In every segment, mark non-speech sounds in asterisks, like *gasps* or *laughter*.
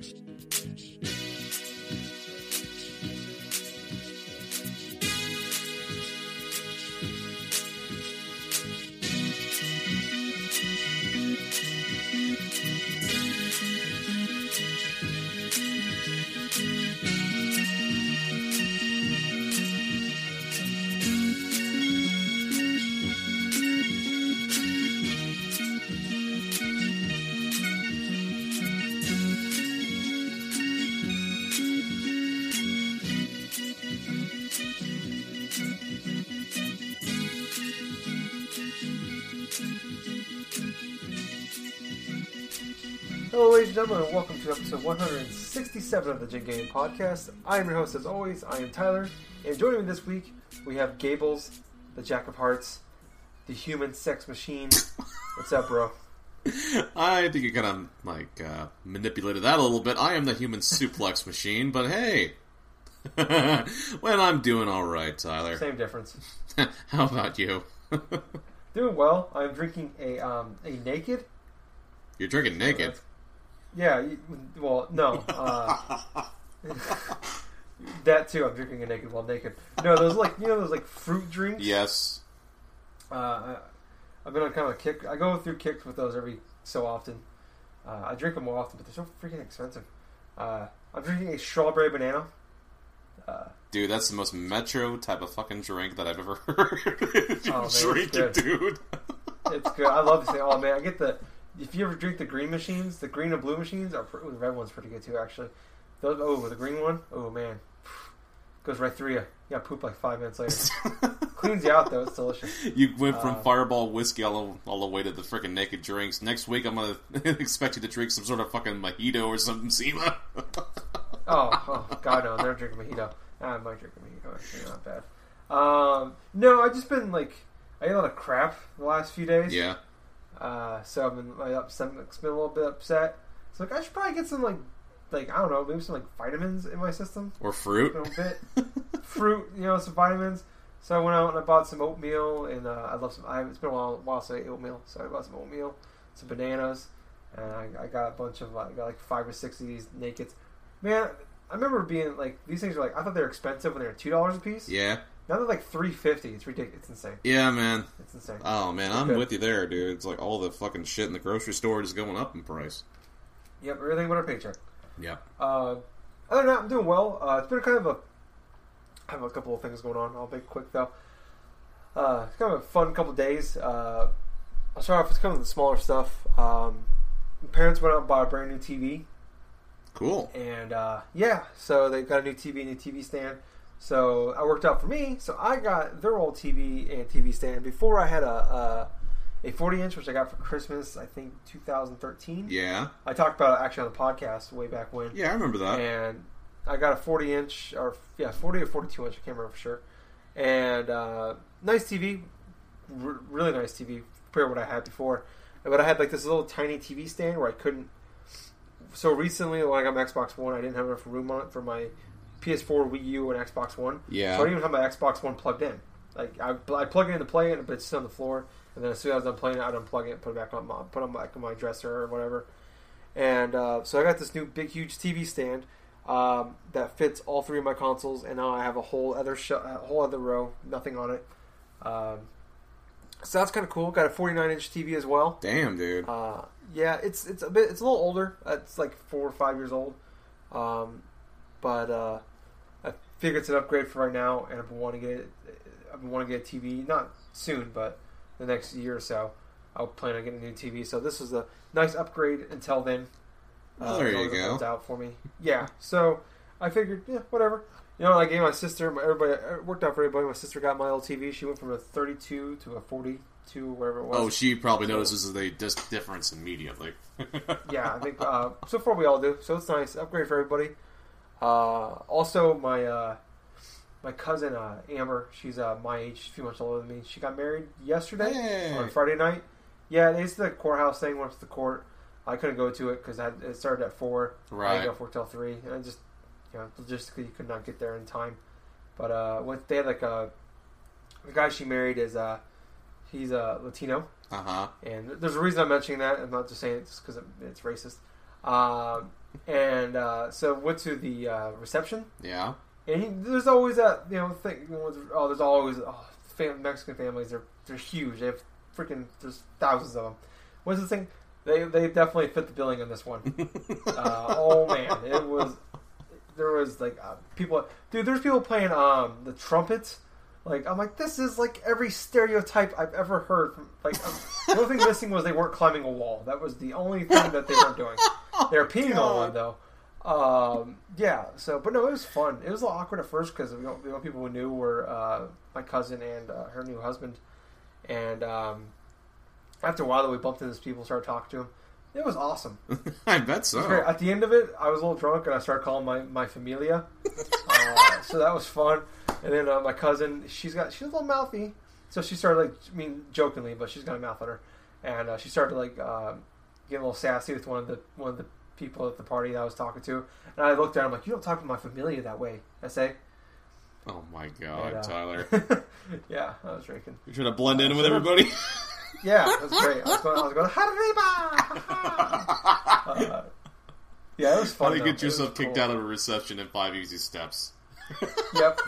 Hello, gentlemen, and welcome to episode 167 of the Jin Game Podcast. I am your host, as always. I am Tyler, and joining me this week we have Gables, the Jack of Hearts, the human sex machine. What's up, bro? I think you kind of like uh, manipulated that a little bit. I am the human suplex *laughs* machine, but hey, *laughs* well, I'm doing all right, Tyler. Same difference. *laughs* How about you? Doing well. I'm drinking a um, a naked. You're drinking naked. Yeah. you- Well, no. Uh, *laughs* that too. I'm drinking a naked while naked. No, those like you know those like fruit drinks. Yes. Uh, I, I've been on kind of a kick. I go through kicks with those every so often. Uh, I drink them more often, but they're so freaking expensive. Uh, I'm drinking a strawberry banana. Uh, Dude, that's the most metro type of fucking drink that I've ever heard. *laughs* Oh, man, drink it, dude. it's good. I love to say, oh man, I get the. If you ever drink the green machines, the green and blue machines are. pr- The red one's pretty good too, actually. Those oh, the green one, oh man, *sighs* goes right through you. You got poop like five minutes later. *laughs* Cleans you out though. It's delicious. You went from Uh, Fireball whiskey all, all the way to the freaking naked drinks. Next week, I'm gonna *laughs* expect you to drink some sort of fucking mojito or something, Sema. *laughs* Oh, oh God, no! I'm never drinking mojito. I might drink a mojito. Actually, not bad. Um, no, I've just been like, I ate a lot of crap the last few days. yeah. Uh, so I've been like upset, been a little bit upset. So like, I should probably get some like, like I don't know, maybe some like vitamins in my system. Or A fruit. little bit, *laughs* fruit, you know, some vitamins. So I went out and I bought some oatmeal, and uh, I love some. I, it's been a while, while since I ate oatmeal, so I bought some oatmeal, some bananas, and I, I got a bunch of. I got like five or six of these nakeds. Man, I remember being like these things are like I thought they were expensive when they were two dollars a piece. Yeah. Now they're like three fifty. It's ridiculous. It's insane. Yeah, man. It's insane. Oh man, I'm Okay. with you there, dude. It's like all the fucking shit in the grocery store is going up in price. Yep, everything but our paycheck. Yep. Uh, other than that, I'm doing well. Uh, it's been kind of a. I have a couple of things going on. I'll be quick though. Uh, it's kind of a fun couple of days. Uh, I'll start off with kind of the smaller stuff. Um, my parents went out and bought a brand new TV, Cool. and uh, yeah, so they've got a new TV, a new TV stand. So I worked out for me. So I got their old TV and TV stand before I had a a, a 40 inch, which I got for Christmas. I think 2013. Yeah. I talked about it actually on the podcast way back when Yeah, I remember that. and I got a 40 inch or yeah 40 or 42 inch I can't remember for sure and uh, nice TV r- really nice TV compared to what I had before but I had like this little tiny TV stand where I couldn't so recently when I got my Xbox One I didn't have enough room on it for my PS4 Wii U and Xbox One Yeah. so I didn't even have my Xbox One plugged in like I, I plug it in to play it but it's still on the floor and then as soon as I'm playing it I'd unplug it put it back on my put it back on my dresser or whatever and uh, so I got this new big, huge TV stand um, that fits all three of my consoles, and now I have a whole other sh- a whole other row, nothing on it. Um, so that's kind of cool. Got a 49 inch TV as well. Damn, dude. Uh, yeah, it's it's a bit it's a little older. It's like four or five years old, um, but uh, I figure it's an upgrade for right now, and I've been wanting to get it. I've been wanting to get a TV, not soon, but the next year or so. I'll plan on getting a new TV. So this is a nice upgrade until then. Well, there you long as it go. out for me. Yeah. So I figured, yeah, whatever. You know, I gave my sister, everybody it worked out for everybody. My sister got my old TV. She went from a 32 to a 42, whatever it was. Oh, she probably notices the difference immediately. *laughs* yeah, I think uh, so far we all do. So it's nice upgrade for everybody. Uh, also, my uh, my cousin uh, Amber, she's uh, my age, she's a few months older than me. She got married yesterday Hey. on Friday night. Yeah, it's the courthouse thing. Went to the court. I couldn't go to it because it started at four. Right. I Right. didn't go for till three, and I just you know logistically you could not get there in time. But uh, when they had like a the guy she married is uh he's a uh, Latino. Uh huh. And there's a reason I'm mentioning that. I'm not just saying it just because it's racist. Um, and uh, so went to the uh, reception, Yeah. and he, there's always that you know thing. Oh, there's always oh, fam- Mexican families. They're they're huge. They have freaking there's thousands of them. What's the thing? They they definitely fit the billing on this one. *laughs* uh, oh man, it was there was like uh, people, dude. There's people playing um the trumpets. Like I'm like this is like every stereotype I've ever heard. From, like um, the only thing missing was they weren't climbing a wall. That was the only thing that they weren't doing. *laughs* *laughs* They were peeing on one though. Um, yeah. So, but no, it was fun. It was a little awkward at first because the only people we knew were uh, my cousin and uh, her new husband. And um, after a while, that we bumped into these people, started talking to them. It was awesome. *laughs* I bet so. At the end of it, I was a little drunk and I started calling my my familia. *laughs* uh, so that was fun. And then uh, my cousin, she's got she's a little mouthy, so she started like I mean jokingly, but she's got a mouth on her, and uh, she started to like um, getting a little sassy with one of the one of the people at the party that I was talking to. And I looked at him like, you don't talk to my familia that way. I say, Oh my god, And, uh, Tyler. *laughs* yeah, I was drinking. You're trying to blend in Uh, with everybody? *laughs* Yeah, was great. I was going, I was going, Arriba! uh, yeah, it was fun. How to get yourself kicked cool. out of a reception in five easy steps. *laughs* Yep.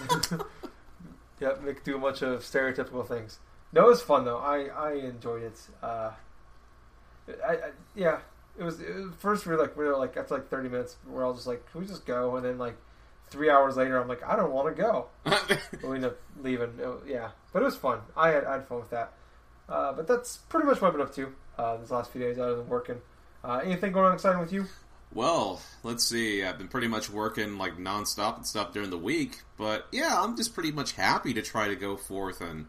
yep. Make do a bunch of stereotypical things. No, it was fun though. I I enjoyed it. Uh, I, I yeah. It was, it was first we were like we were like after like thirty minutes we're all just like can we just go and then like three hours later I'm like I don't want to go. *laughs* We end up leaving. Yeah, but it was fun. I had, I had fun with that. Uh, but that's pretty much what I've been up to uh, these last few days other than working. Uh, anything going on exciting with you? Well, let's see. I've been pretty much working like nonstop and stuff during the week, but yeah, I'm just pretty much happy to try to go forth and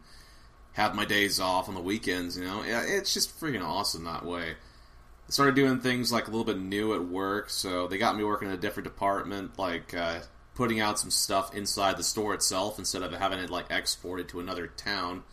have my days off on the weekends. You know, it's just freaking awesome that way. I started doing things like a little bit new at work, so they got me working in a different department, like uh, putting out some stuff inside the store itself instead of having it like exported to another town.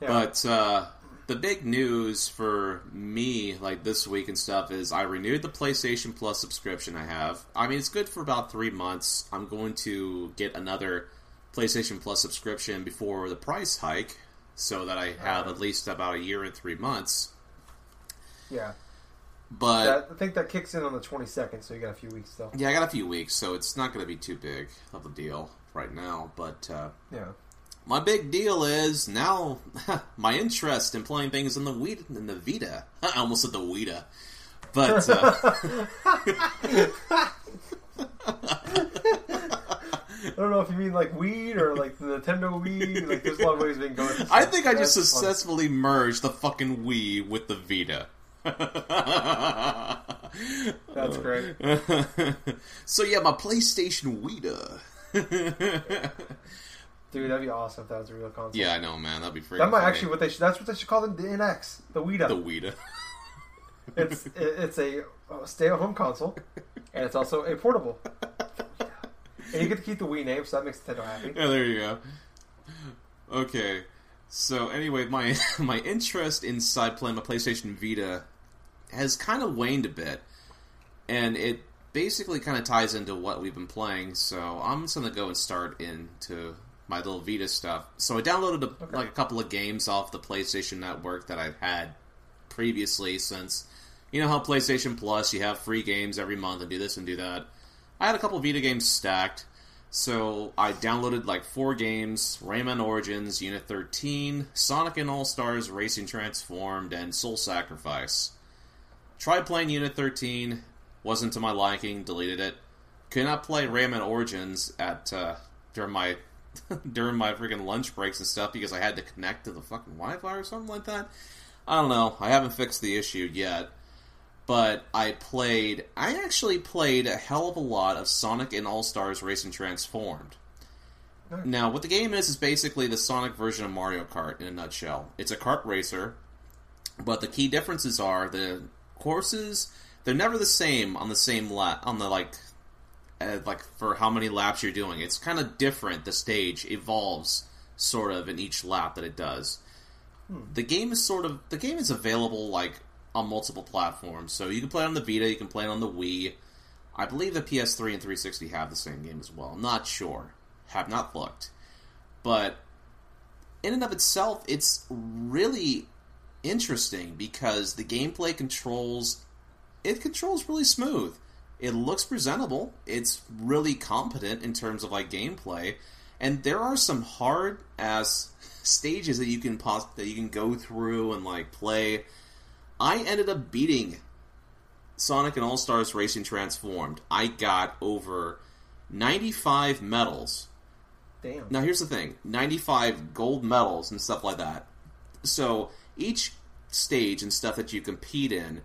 Yeah. But uh, the big news for me, like this week and stuff, is I renewed the PlayStation Plus subscription I have. I mean, it's good for about three months. I'm going to get another PlayStation Plus subscription before the price hike, so that I have at least about a year and three months. yeah, But that, I think that kicks in on the twenty second, so you got a few weeks still. yeah, I got a few weeks, so it's not going to be too big of a deal right now. But uh, Yeah. My big deal is now *laughs* my interest in playing things in the Wii, in the Vita. *laughs* I almost said the Wita, but uh, *laughs* don't know if you mean like weed or like the Nintendo Wii. Like, there's a lot of ways we can go. I think I just That's fun. successfully merged the fucking Wii with the Vita. That's uh, great. *laughs* so yeah, my PlayStation Vita. *laughs* Dude, that'd be awesome if that was a real console. yeah, I know, man. That'd be freaking. That might funny. actually what they should. That's what they should call the, the NX, the Wii. the Vita. It's it, it's a stay-at-home console, and it's also a portable. *laughs* And you get to keep the Wii name, so that makes Nintendo happy. Yeah, there you go. Okay. So anyway, my *laughs* my interest inside playing my PlayStation Vita has kind of waned a bit, and it basically kind of ties into what we've been playing. So I'm just gonna go and start into my little Vita stuff. So I downloaded a, Okay. like a couple of games off the PlayStation Network that I've had previously since you know how PlayStation Plus you have free games every month and do this and do that. I had a couple Vita games stacked, so I downloaded like four games: Rayman Origins, Unit 13, Sonic and All Stars Racing Transformed, and Soul Sacrifice. Tried playing Unit 13, wasn't to my liking, deleted it. Could not play Rayman Origins at uh, during my *laughs* during my freaking lunch breaks and stuff because I had to connect to the fucking Wi-Fi or something like that. I don't know. I haven't fixed the issue yet but I played. I actually played a hell of a lot of Sonic and All Stars Racing Transformed. Nice. Now, what the game is is basically the Sonic version of Mario Kart in a nutshell. It's a kart racer, but the key differences are the courses. They're never the same on the same lap on the like, uh, like for how many laps you're doing. It's kind of different. The stage evolves sort of in each lap that it does. The game is sort of the game is available like on multiple platforms. So you can play it on the Vita, you can play it on the Wii. I believe the PS3 and 360 have the same game as well. I'm not sure. Have not looked. But in and of itself, it's really interesting because the gameplay controls it controls really smooth. It looks presentable. It's really competent in terms of like gameplay, and there are some hard ass *laughs* stages that you can pos- that you can go through and like play. I ended up beating Sonic and All Stars Racing Transformed. I got over 95 medals. Damn. Now here's the thing: 95 gold medals and stuff like that. So each stage and stuff that you compete in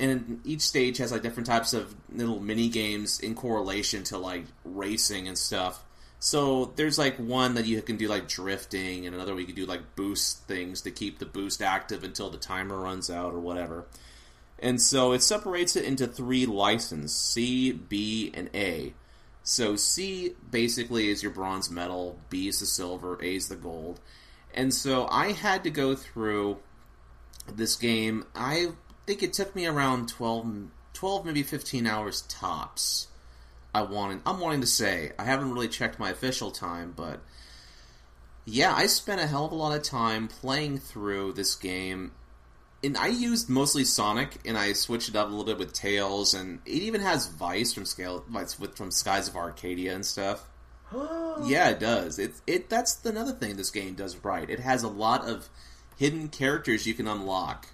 and each stage has like different types of little mini games in correlation to like racing and stuff. So there's like one that you can do like drifting, and another where you can do like boost things to keep the boost active until the timer runs out or whatever. And so it separates it into three licenses C, B, and A. So C basically is your bronze medal, B is the silver, A is the gold. And so I had to go through this game. I think it took me around 12, 12 maybe 15 hours tops. I wanted I'm wanting to say. I haven't really checked my official time, but yeah, I spent a hell of a lot of time playing through this game. And I used mostly Sonic, and I switched it up a little bit with Tails, and it even has Vyse from Scale, with from Skies of Arcadia and stuff. *gasps* yeah, it does. It it that's another thing this game does right. It has a lot of hidden characters you can unlock.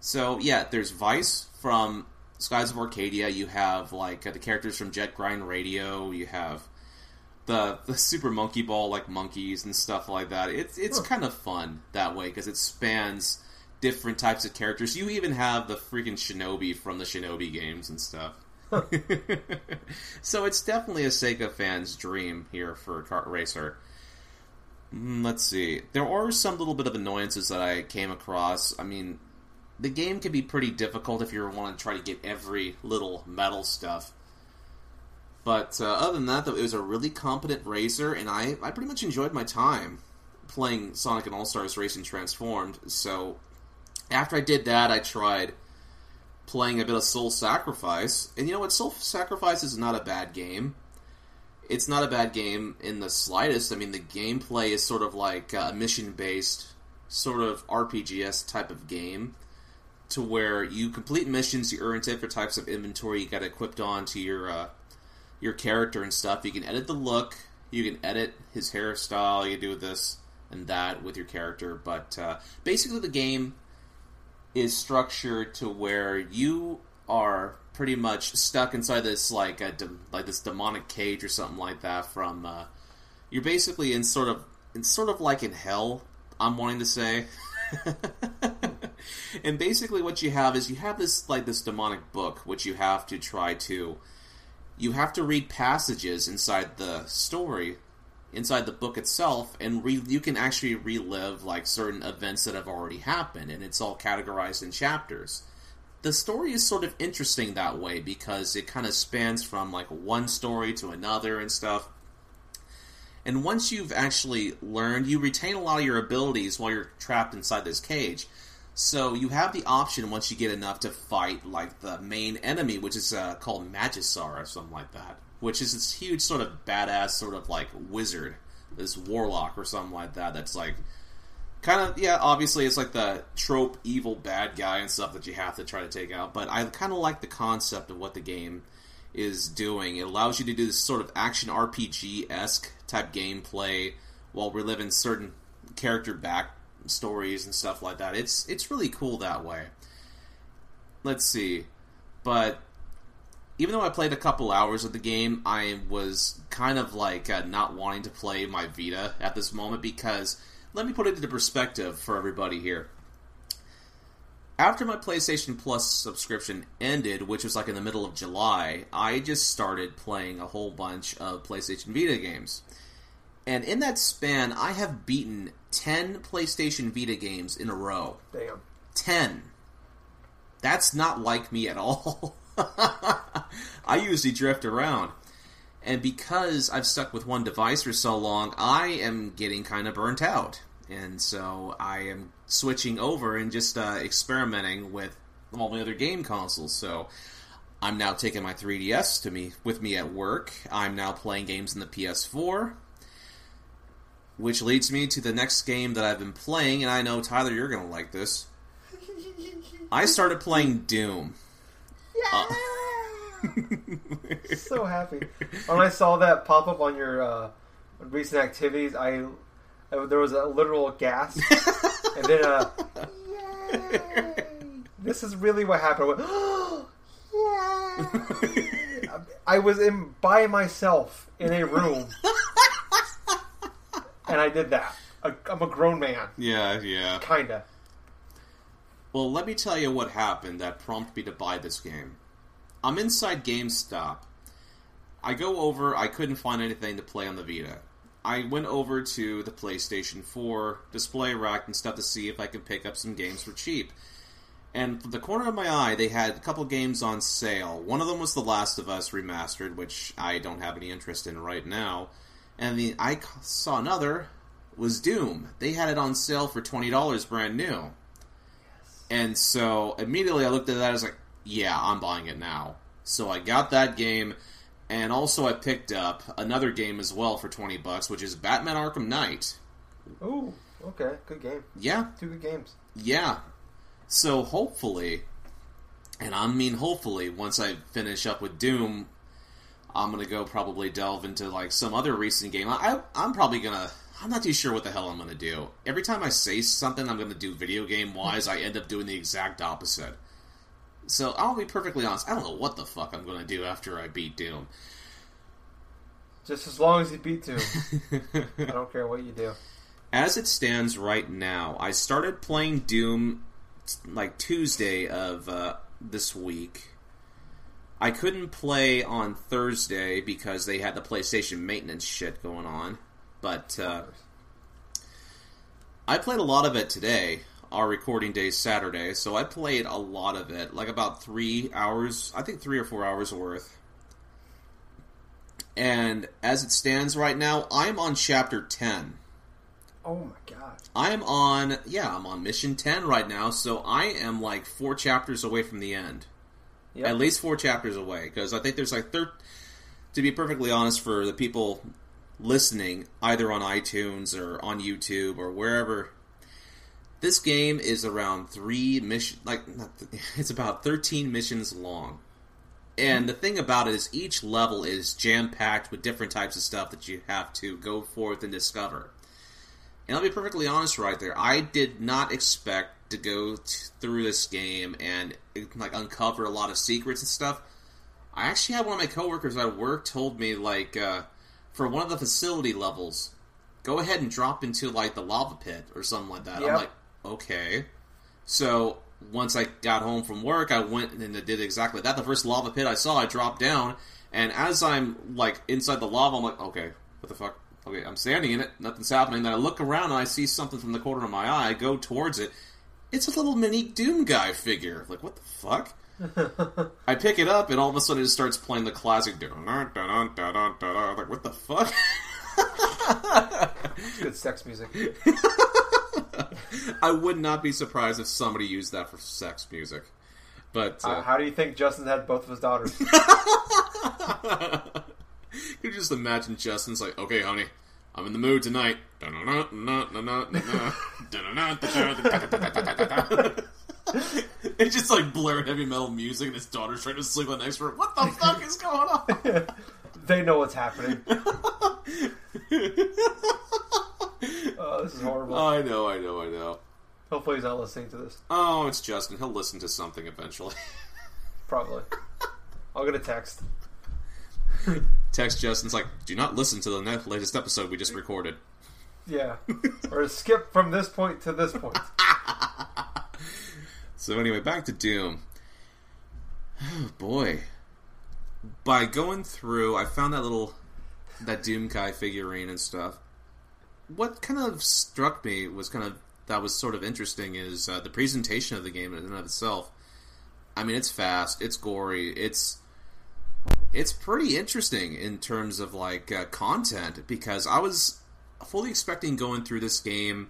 So yeah, there's Vyse from Skies of Arcadia. You have like uh, the characters from Jet Grind Radio. You have the the Super Monkey Ball like monkeys and stuff like that. It's it's Huh. kind of fun that way because it spans different types of characters. You even have the freaking Shinobi from the Shinobi games and stuff. *laughs* so it's definitely a Sega fan's dream here for Kart Racer. Mm, Let's see. There are some little bit of annoyances that I came across. I mean, the game can be pretty difficult if you want to try to get every little metal stuff. But uh, other than that, though, it was a really competent racer, and I, I pretty much enjoyed my time playing Sonic and All Stars Racing Transformed. So after I did that, I tried playing a bit of Soul Sacrifice, and you know what? Soul Sacrifice is not a bad game. It's not a bad game in the slightest. I mean, the gameplay is sort of like a mission based, sort of RPGS type of game to where you complete missions, you earn different types of inventory you got equipped onto your uh, your character and stuff. You can edit the look, you can edit his hairstyle, you do this and that with your character. But uh, basically, the game is structured to where you are pretty much stuck inside this like a de- like this demonic cage or something like that. From uh, you're basically in sort of in sort of like in hell. I'm wanting to say. *laughs* and basically what you have is you have this like this demonic book which you have to try to you have to read passages inside the story inside the book itself and re- you can actually relive like certain events that have already happened and it's all categorized in chapters the story is sort of interesting that way because it kind of spans from like one story to another and stuff and once you've actually learned, you retain a lot of your abilities while you're trapped inside this cage. So you have the option once you get enough to fight like the main enemy, which is uh, called Magusar or something like that, which is this huge sort of badass sort of like wizard, this warlock or something like that. That's like kind of yeah, obviously it's like the trope evil bad guy and stuff that you have to try to take out. But I kind of like the concept of what the game is doing. It allows you to do this sort of action RPG esque type gameplay while reliving certain character back stories and stuff like that. It's it's really cool that way. Let's see, but even though I played a couple hours of the game, I was kind of like uh, not wanting to play my Vita at this moment because let me put it into perspective for everybody here after my PlayStation Plus subscription ended, which was like in the middle of July, I just started playing a whole bunch of PlayStation Vita games. And in that span, I have beaten 10 PlayStation Vita games in a row. Damn. 10. That's not like me at all. *laughs* I usually drift around. And because I've stuck with one device for so long, I am getting kind of burnt out. And so I am switching over and just uh, experimenting with all the other game consoles. So I'm now taking my 3DS to me with me at work. I'm now playing games in the PS4, which leads me to the next game that I've been playing. And I know Tyler, you're going to like this. *laughs* I started playing Doom. Uh, so happy when I saw that pop up on your uh, recent activities. I, I there was a literal gasp, *laughs* and then uh, Yay! this is really what happened. I, *gasps* went, Yay! *laughs* I was in by myself in a room, and I did that. I'm a grown man, yeah, yeah. kinda. Well, let me tell you what happened that prompted me to buy this game. I'm inside GameStop. I go over, I couldn't find anything to play on the Vita. I went over to the PlayStation 4 display rack and stuff to see if I could pick up some games for cheap. And from the corner of my eye, they had a couple games on sale. One of them was The Last of Us Remastered, which I don't have any interest in right now. And the I saw another was Doom. They had it on sale for $20 brand new. Yes. And so immediately I looked at that. I was like, "Yeah, I'm buying it now." So I got that game, and also I picked up another game as well for twenty bucks, which is Batman Arkham Knight. Oh, okay, good game. Yeah, Two good games. yeah. So hopefully, and I mean hopefully, once I finish up with Doom, I'm gonna go probably delve into like some other recent game. I, I I'm probably gonna. I'm not too sure what the hell I'm gonna do. Every time I say something I'm gonna do video game wise, I end up doing the exact opposite. So I'll be perfectly honest. I don't know what the fuck I'm gonna do after I beat Doom. Just as long as you beat two, *laughs* I don't care what you do. As it stands right now, I started playing Doom like Tuesday of uh, this week. I couldn't play on Thursday because they had the PlayStation maintenance shit going on. But uh, I played a lot of it today. Our recording day is Saturday, so I played a lot of it, like about three hours, I think three or four hours worth. And as it stands right now, I'm on chapter 10. Oh my god. I'm on, yeah, I'm on mission 10 right now, so I am like four chapters away from the end. Yep. At least four chapters away, because I think there's like thir- To be perfectly honest, for the people listening, either on iTunes or on YouTube or wherever, this game is around three mission, like th- *laughs* it's about thirteen missions long. And the thing about it is, each level is jam packed with different types of stuff that you have to go forth and discover. And I'll be perfectly honest right there. I did not expect to go t- through this game and like uncover a lot of secrets and stuff. I actually had one of my coworkers at work told me like uh, for one of the facility levels, go ahead and drop into like the lava pit or something like that. I'm like, okay. So once I got home from work, I went and did exactly that. The first lava pit I saw, I dropped down, and as I'm like inside the lava, I'm like, okay, what the fuck? Okay, I'm standing in it, nothing's happening. Then I look around and I see something from the corner of my eye. I go towards it. It's a little mini Doom guy figure. Like, what the fuck? *laughs* I pick it up, and all of a sudden it starts playing the classic Doom. Like, what the fuck? Good sex music. *laughs* I would not be surprised if somebody used that for sex music. But Uh, uh, how do you think Justin had both of his daughters? *laughs* you just imagine Justin's like, "Okay, honey, I'm in the mood tonight." It's just like blaring heavy metal music, and his daughter's trying to sleep on the next to her. What the fuck is going on? *laughs* they know what's happening. *laughs* Oh, this is horrible. I know, I know, I know. Hopefully, he's not listening to this. Oh, it's Justin. He'll listen to something eventually. *laughs* Probably. I'll get a text. Text Justin's like, "Do not listen to the latest episode we just recorded." Yeah. or skip from this point to this point. *laughs* So anyway, back to Doom. Oh boy. By going through, I found that little that Doom guy figurine and stuff. What kind of struck me was kind of that was sort of interesting is uh, the presentation of the game in and of itself. I mean, it's fast, it's gory, it's it's pretty interesting in terms of like uh, content because I was fully expecting going through this game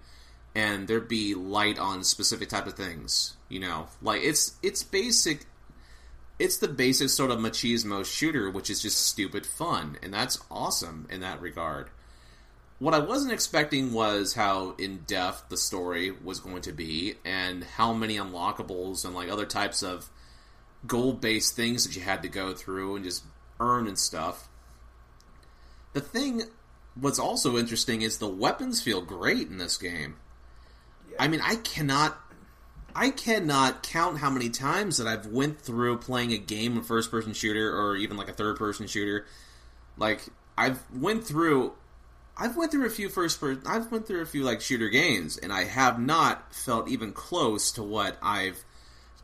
and there'd be light on specific type of things. You know, like it's it's basic. It's the basic sort of machismo shooter, which is just stupid fun, and that's awesome in that regard. What I wasn't expecting was how in depth the story was going to be, and how many unlockables and like other types of goal based things that you had to go through and just earn and stuff. The thing what's also interesting is the weapons feel great in this game. I mean, I cannot I cannot count how many times that I've went through playing a game of first person shooter or even like a third person shooter. Like I've went through I've went through a few first person I've went through a few like shooter games and I have not felt even close to what I've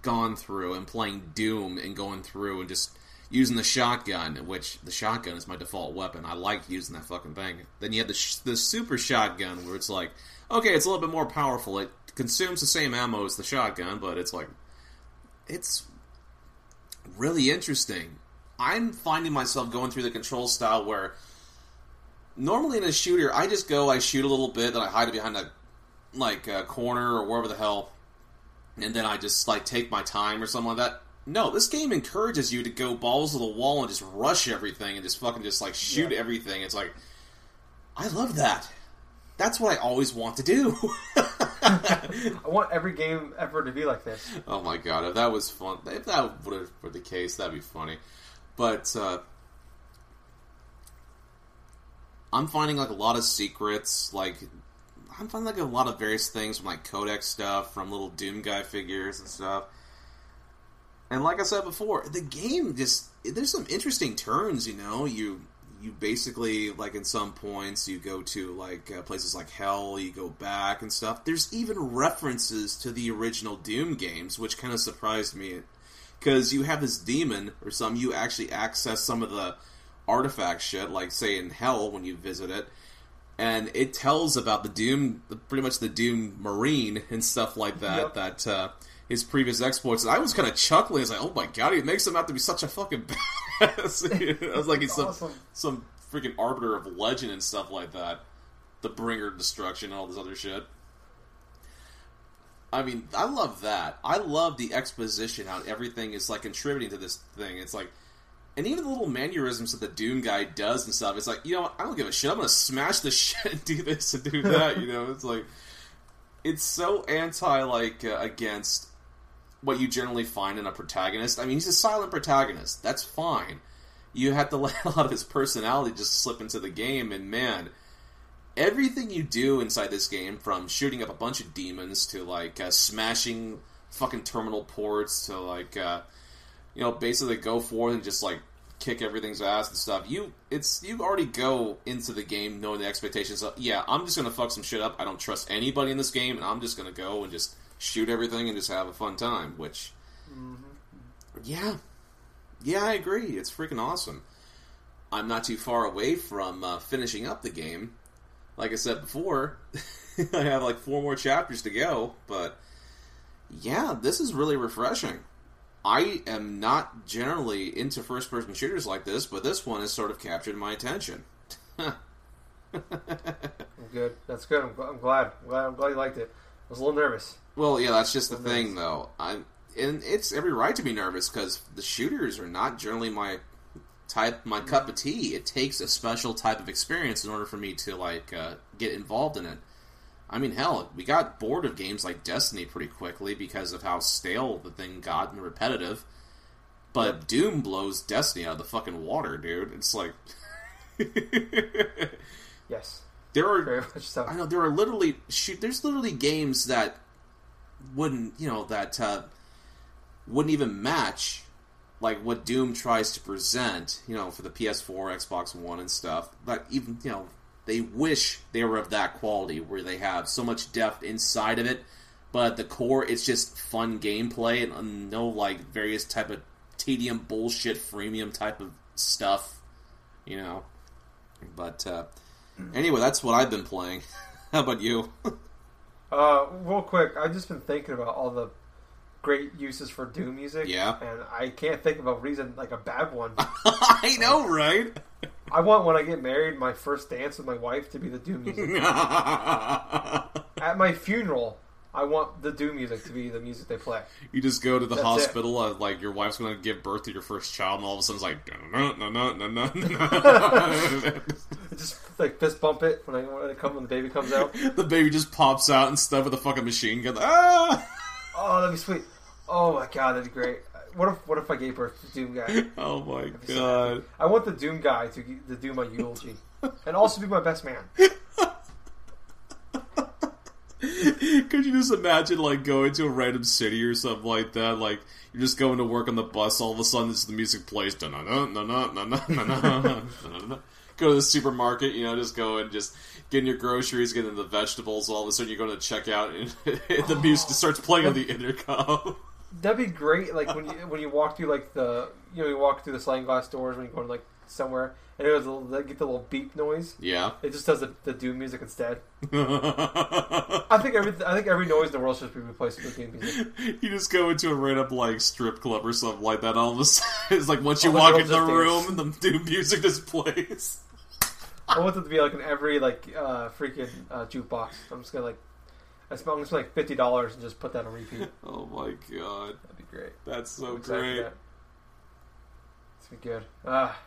gone through and playing Doom and going through and just using the shotgun, which the shotgun is my default weapon. I like using that fucking thing. Then you have the sh- the super shotgun where it's like, okay, it's a little bit more powerful. It consumes the same ammo as the shotgun, but it's like, it's really interesting. I'm finding myself going through the control style where normally in a shooter, I just go, I shoot a little bit, then I hide it behind a like a corner or wherever the hell, and then I just like take my time or something like that. No, this game encourages you to go balls to the wall and just rush everything and just fucking just like shoot Yeah. everything. It's like I love that. That's what I always want to do. *laughs* I want every game ever to be like this. oh my god, if that was fun, if that would were the case, that'd be funny. But uh, I'm finding like a lot of secrets, like I'm finding like a lot of various things from like codex stuff, from little Doom guy figures and stuff. And like I said before, the game just there's some interesting turns. You know, you you basically like in some points you go to like uh, places like hell, you go back and stuff. There's even references to the original Doom games, which kind of surprised me because you have this demon or some you actually access some of the artifact shit, like say in hell when you visit it. And it tells about the Doom, pretty much the Doom Marine and stuff like that. Yep. That uh, his previous exploits. And I was kind of chuckling. I was like, "Oh my god, he makes him out to be such a fucking *laughs* badass." *laughs* I was like, he's some Awesome. some freaking arbiter of legend and stuff like that. The bringer of destruction and all this other shit. I mean, I love that. I love the exposition, how everything is like contributing to this thing. It's like, and even the little mannerisms that the Doom guy does and stuff. It's like, you know, what? I don't give a shit. I'm gonna smash this *laughs* shit and do this and do that. You know, it's like, it's so anti like uh, against what you generally find in a protagonist. I mean, he's a silent protagonist. That's fine. You have to *laughs* let a lot of his personality just slip into the game, and man, everything you do inside this game, from shooting up a bunch of demons to like uh, smashing fucking terminal ports to like uh, you know basically go forth and just like kick everything's ass and stuff. You it's you already go into the game knowing the expectations of yeah, I'm just gonna fuck some shit up. I don't trust anybody in this game, and I'm just gonna go and just shoot everything and just have a fun time. Which yeah, yeah, I agree. It's freaking awesome. I'm not too far away from uh, finishing up the game. Like I said before, *laughs* I have like four more chapters to go, but yeah, this is really refreshing. I am not generally into first person shooters like this, but this one has sort of captured my attention. *laughs* Good. That's good. I'm glad. I'm glad. I'm glad you liked it. I was a little nervous. Well, yeah, that's just the Well, thing, though. I'm, and it's every right to be nervous because the shooters are not generally my type, my cup of tea. It takes a special type of experience in order for me to like uh, get involved in it. I mean, hell, we got bored of games like Destiny pretty quickly because of how stale the thing got and repetitive. But Doom blows Destiny out of the fucking water, dude. It's like Yes. There are Very much so. I know there are literally shoot. There's literally games that wouldn't you know that uh, wouldn't even match like what Doom tries to present. You know for the PS4, Xbox One, and stuff. But even you know they wish they were of that quality where they have so much depth inside of it. But at the core, it's just fun gameplay and uh, no like various type of tedium bullshit freemium type of stuff. You know. But uh, anyway, that's what I've been playing. *laughs* How about you? *laughs* Uh, real quick, I've just been thinking about all the great uses for Doom music. Yeah. And I can't think of a reason, like a bad one. *laughs* I know, right? I want when I get married, my first dance with my wife to be the Doom music. At my funeral, I want the Doom music to be the music they play. you just go to the That's hospital, uh, like your wife's going to give birth to your first child, and all of a sudden it's like, no, no, no, no, no, no. Just like fist bump it when I when it come when the baby comes out. *laughs* the baby just pops out and stuff with a fucking machine gun. Ah! *laughs* Oh, that'd be sweet. Oh my god, that'd be great. what if what if I gave birth to Doom guy? *laughs* Oh my That'd be so god. I want the Doom guy to to do my eulogy and also be my best man. *laughs* Could you just imagine like going to a random city or something like that? Like you're just going to work on the bus, all of a sudden this the music plays. *laughs* Go to the supermarket, you know, just go and just getting your groceries, getting the vegetables. All of a sudden you're going to check out, and, *laughs* and the music oh. starts playing on the intercom. That'd be great. Like when you when you walk through like the you know you walk through the sliding glass doors when you go to like somewhere and it was a, little- get the little beep noise. Yeah. It just does the, the Doom music instead. *laughs* I think every I think every noise in the world should be replaced with Doom music. *laughs* you just go into a random like strip club or something like that. All of a sudden, *laughs* it's like once you walk into the just room, the Doom music just plays. I want it to be like in every like uh, freaking uh, jukebox. I'm just gonna like I spend, I'm gonna spend like fifty dollars and just put that on repeat. Oh my god, That'd be great. that's so great. that. It's be good. Ah,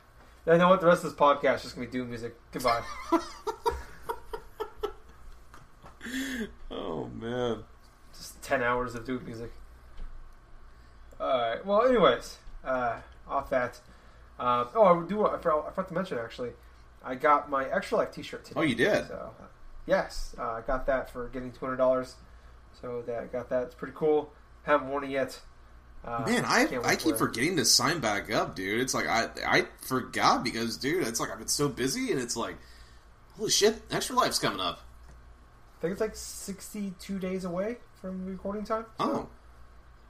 I know what the rest of this podcast is just gonna be Doom music. Goodbye. *laughs* Oh man. just ten hours of Doom music. Alright. Well, anyways, uh, off that. Uh, oh, I do. I forgot, I forgot to mention actually. I got my Extra Life T-shirt today. Oh, you did? So, yes, uh, I got that for getting two hundred dollars. So that I got that. It's pretty cool. Haven't worn it yet. Uh, Man, I I keep for forgetting to sign back up, dude. It's like I I forgot because, dude, it's like I've been so busy, and it's like, holy shit, extra life's coming up. I think it's like sixty-two days away from recording time. So Oh,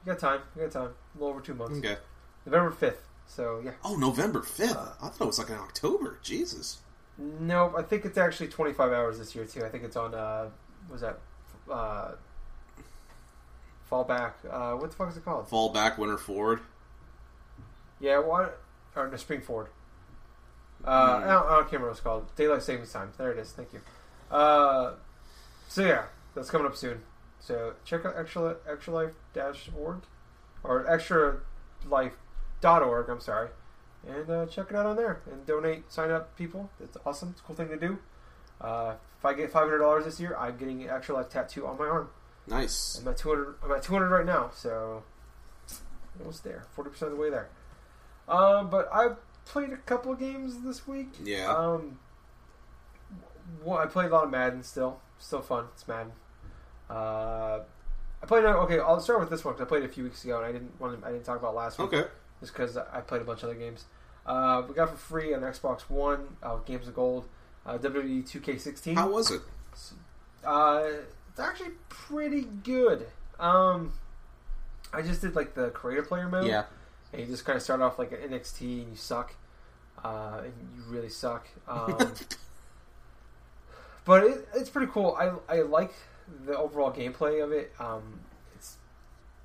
you got time. You got time. A little over two months. okay. November fifth. So yeah. Oh, November fifth. Uh, I thought it was like in October. Jesus. No, I think it's actually 25 hours this year too. I think it's on uh was that uh fallback. Uh what the fuck is it called? Fall back, winter forward. Yeah, what or no spring forward. Uh I, don't, I don't remember what it's called. Daylight savings time. There it is. Thank you. Uh so yeah, that's coming up soon. So check out extra life dash org or extra life dot org, I'm sorry. And uh, check it out on there and donate, sign up people. It's awesome. It's a cool thing to do. Uh, if I get five hundred dollars this year, I'm getting an extra life tattoo on my arm. Nice. I'm at two hundred. I'm at two hundred right now, so almost there. Forty percent of the way there. Um, but I played a couple of games this week. Yeah. Um, well, I played a lot of Madden. Still, still fun. It's Madden. Uh, I played. Okay, I'll start with this one because I played it a few weeks ago and I didn't want to, I didn't talk about last week Okay. just because I played a bunch of other games. Uh, we got for free on Xbox One, uh, Games of Gold, uh, WWE 2K16. How was it? Uh, it's actually pretty good. Um, I just did like the creator player mode. Yeah. And you just kind of start off like an NXT and you suck. Uh, and you really suck. Um, *laughs* but it, it's pretty cool. I, I like the overall gameplay of it. Um, it's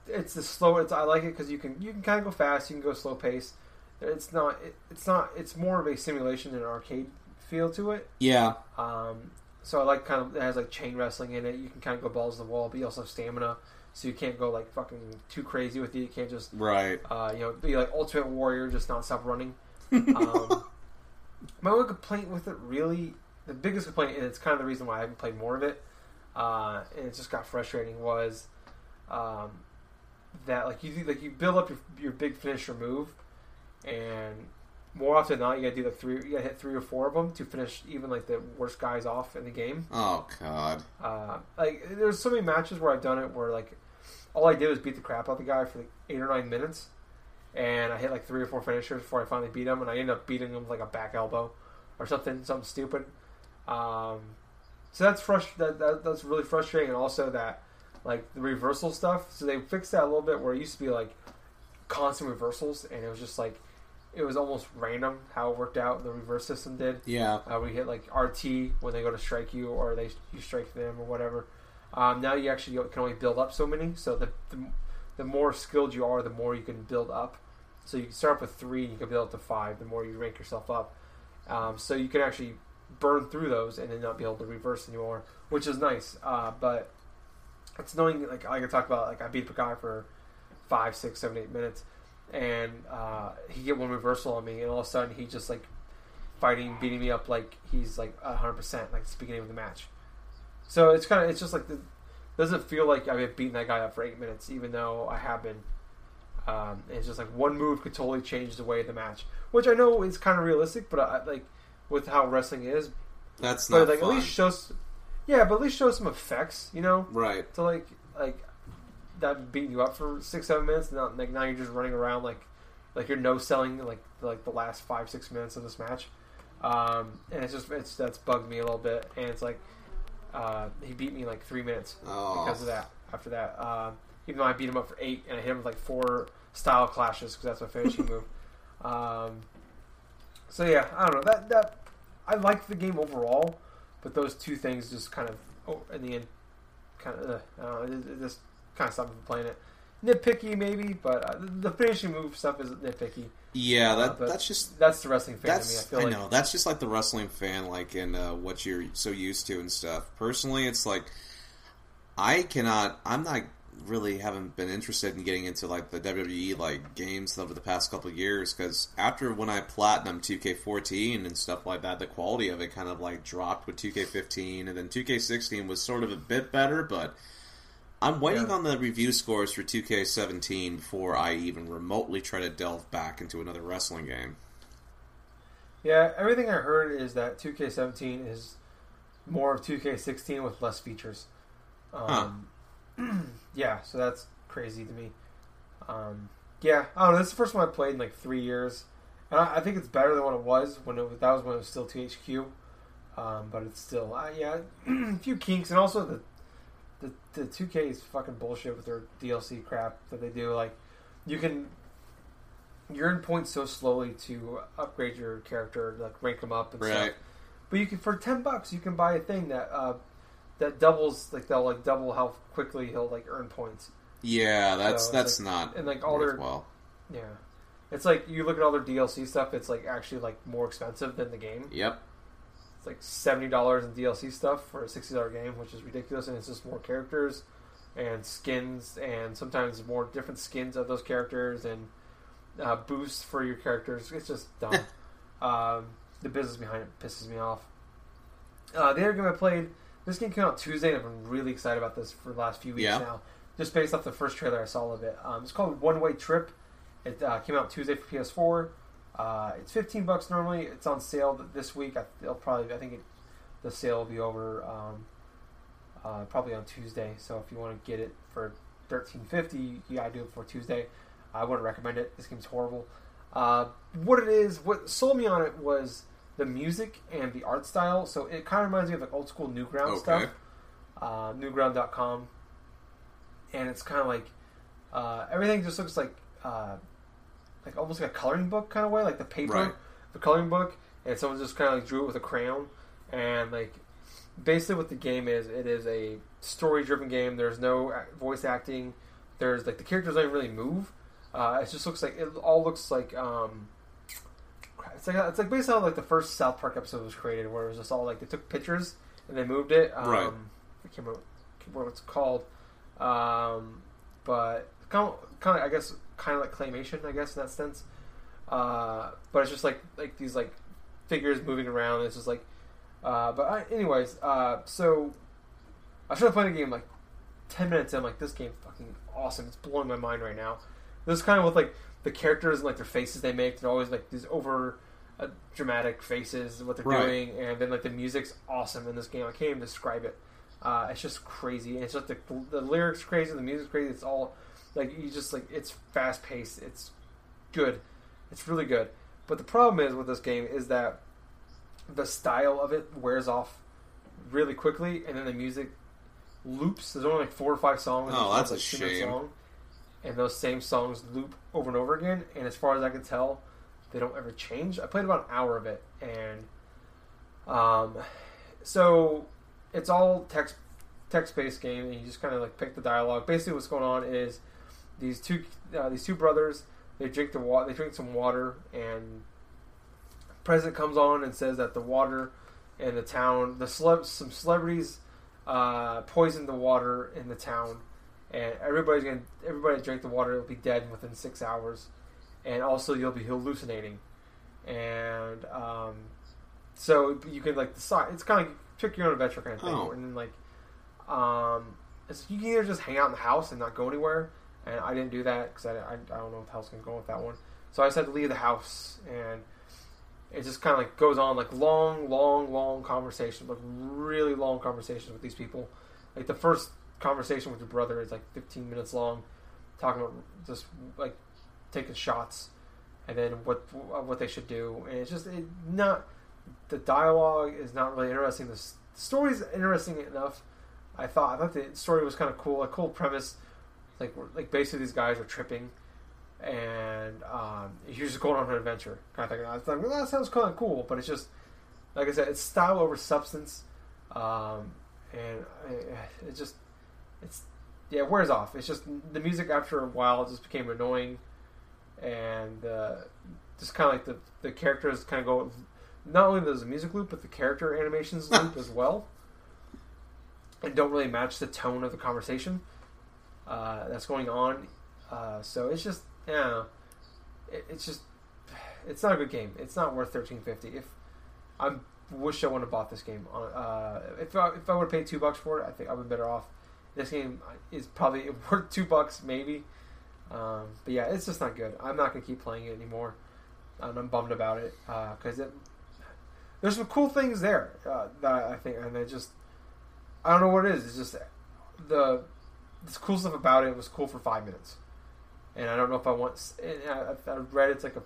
it's the slow. It's I like it because you can you can kind of go fast. You can go slow pace. It's not. It, it's not. It's more of a simulation than an arcade feel to it. yeah. Um, so I like kind of it has like chain wrestling in it. You can kind of go balls to the wall, but you also have stamina, so you can't go like fucking too crazy with it. You can't just Right. uh, you know be like Ultimate Warrior, just not stop running. *laughs* Um, my only complaint with it, really, the biggest complaint, and it's kind of the reason why I haven't played more of it, uh, and it just got frustrating, was um, that like you like you build up your, your big finisher move, and more often than not, you gotta do like three, you gotta hit three or four of them to finish even like the worst guys off in the game. oh God. Uh, like there's so many matches where I've done it where like all I did was beat the crap out of the guy for like eight or nine minutes, and I hit like three or four finishers before I finally beat him, and I ended up beating him with like a back elbow or something, something stupid. Um, so that's frust- that, that that's really frustrating, and also that like the reversal stuff. So they fixed that a little bit where it used to be like constant reversals, and it was just like it was almost random how it worked out. The reverse system did. Yeah. Uh, we hit like RT when they go to strike you, or they you strike them, or whatever. Um, now you actually can only build up so many. So the, the the more skilled you are, the more you can build up. So you can start up with three, and you can build up to five. The more you rank yourself up, um, so you can actually burn through those and then not be able to reverse anymore, which is nice. Uh, but it's knowing Like I can talk about, like I beat a guy for five, six, seven, eight minutes, and uh, he get one reversal on me, and all of a sudden he just like fighting, beating me up like he's like hundred percent, like it's the beginning of the match. So it's kind of it's just like the, doesn't feel like I've been beating that guy up for eight minutes, even though I have been. Um, it's just like one move could totally change the way of the match, which I know is kind of realistic, but I, like with how wrestling is, That's but not like fun. at least shows, yeah, but at least show some effects, you know, right. to like like that beating you up for six seven minutes. Not like now you're just running around like like you're no selling like like the last five six minutes of this match, um, and it's just it's that's bugged me a little bit, and it's like uh, he beat me like three minutes Oh. because of that. After that, um, even though I beat him up for eight and I hit him with like four style clashes because that's my finishing *laughs* move. Um, so yeah, I don't know that that I like the game overall, but those two things just kind of oh, in the end kind of uh, I don't know, it, it just kind of stopped me playing it. Nitpicky maybe, but uh, the finishing move stuff is nitpicky. Yeah, Uh, that but that's just That's the wrestling fan that's to me. I I, like know that's just like the wrestling fan, like in uh, what you're so used to and stuff. Personally, it's like I cannot. I'm not really haven't been interested in getting into like the WWE like games over the past couple of years because after when I platinum 2K14 and stuff like that, the quality of it kind of like dropped with 2K15, and then 2K16 was sort of a bit better, but. I'm waiting Yeah. on the review scores for 2K17 before I even remotely try to delve back into another wrestling game. Yeah, everything I heard is that 2K17 is more of 2K16 with less features. Um, *clears throat* yeah, so that's crazy to me. Um, yeah, I don't know. This is the first one I played in like three years, and I, I think it's better than what it was when it was, that was when it was still THQ. Um, but it's still uh, yeah, *clears throat* a few kinks, and also the the the 2K is fucking bullshit with their DLC crap that they do. Like, you can you earn points so slowly to upgrade your character, like rank them up and Right. stuff. But you can for ten bucks you can buy a thing that uh, that doubles like they'll like double how quickly he'll like earn points. Yeah, that's So that's like- not and like all their worthwhile. yeah, it's like you look at all their DLC stuff. It's like actually like more expensive than the game. Yep. Like seventy dollars in DLC stuff for a sixty dollar game, which is ridiculous. And it's just more characters and skins, and sometimes more different skins of those characters and uh, boosts for your characters. It's just dumb. *laughs* um, the business behind it pisses me off. Uh, the other game I played, this game came out Tuesday, and I've been really excited about this for the last few weeks Yeah. now. Just based off the first trailer I saw of it. Um, it's called One Way Trip. It uh, came out Tuesday for PS4. Uh, it's 15 bucks normally. It's on sale this week. I, it'll probably, I think it, the sale will be over um, uh, probably on Tuesday. So if you want to get it for 13.50, you gotta do it before Tuesday. I wouldn't recommend it. This game's horrible. Uh, what it is, what sold me on it was the music and the art style. So it kind of reminds me of like old school Newground Okay. stuff. Uh, Newground.com, and it's kind of like uh, everything just looks like uh, like almost like a coloring book kind of way, like the paper, Right. the coloring book, and someone just kind of like drew it with a crayon, and like basically what the game is, it is a story-driven game. There's no voice acting. There's like the characters don't really move. Uh, it just looks like it all looks like um, it's like it's like based on like the first South Park episode was created, where it was just all like they took pictures and they moved it. Um, Right. I can't remember what it's called, um, but kind of, kind of I guess kind of like claymation, I guess in that sense. Uh, but it's just like like these like figures moving around. It's just like, uh, but I, anyways, uh, so I started playing the game like ten minutes in. I'm like, this game fucking awesome. It's blowing my mind right now. This is kind of with like the characters and like their faces they make. They're always like these over uh, dramatic faces, what they're Right. doing, and then like the music's awesome in this game. I can't even describe it. Uh, it's just crazy. And it's just the, the lyrics crazy, the music's crazy. It's all like you just like it's fast paced. It's good. It's really good. But the problem is with this game is that the style of it wears off really quickly, and then the music loops. There's only like four or five songs. Oh, that's one's, a shame. long, and those same songs loop over and over again. And as far as I can tell, they don't ever change. I played about an hour of it, and um, so it's all text text based game, and you just kind of like pick the dialogue. Basically, what's going on is these two uh, these two brothers they drink the water. They drink some water, and president comes on and says that the water in the town, the celeb, some celebrities uh, poisoned the water in the town, and everybody's gonna everybody that drank the water will be dead within six hours, and also you'll be hallucinating, and um, so you can like decide. It's kind of pick your own adventure kind of thing, Oh. and then like um, it's, you can either just hang out in the house and not go anywhere, and I didn't do that because I, I, I don't know what the hell's gonna go with that one. So I just had to leave the house, and it just kind of like goes on like long, long, long conversations, like really long conversations with these people. Like the first conversation with your brother is like 15 minutes long, talking about just like taking shots, and then what uh, what they should do, and it's just it, not the dialogue is not really interesting. The story's interesting enough. I thought I thought the story was kind of cool, a cool premise. Like like basically these guys are tripping, and um, you're just going on an adventure kind of thing. I was like, well, that sounds kind of cool, but it's just like I said, it's style over substance, um, and I- it just it's yeah it wears off. It's just the music after a while just became annoying, and uh, just kind of like the the characters kind of go. Not only does the music loop, but the character animations loop *laughs* as well, and don't really match the tone of the conversation uh, that's going on. Uh, so it's just don't know. It, it's just it's not a good game. It's not worth thirteen fifty. If I wish I wouldn't have bought this game. on- Uh, if I, if I would have paid two bucks for it, I think I would be better off. This game is probably *laughs* worth two bucks, maybe. Um, but yeah, it's just not good. I'm not gonna keep playing it anymore, and I'm bummed about it because it. There's some cool things there uh, that I think, and I just I don't know what it is. It's just the this cool stuff about it was cool for five minutes, and I don't know if I want. I, I read it's like a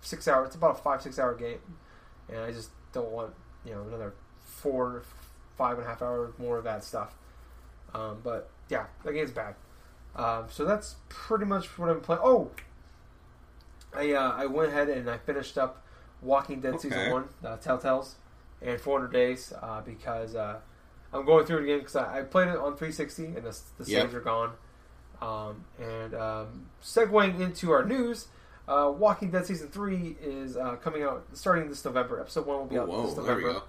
six hour. It's about a five six hour game, and I just don't want you know another four five and a half hours more of that stuff. Um, but yeah, the game's bad. Um, so that's pretty much what I'm playing. Oh, I uh, I went ahead and I finished up Walking Dead season one, uh, Telltales, and 400 Days uh, because uh, I'm going through it again because I, I played it on 360 and the, the Yep. saves are gone. Um, and um, segueing into our news, uh, Walking Dead season three is uh, coming out starting this November. Episode one will be out whoa, this there we November.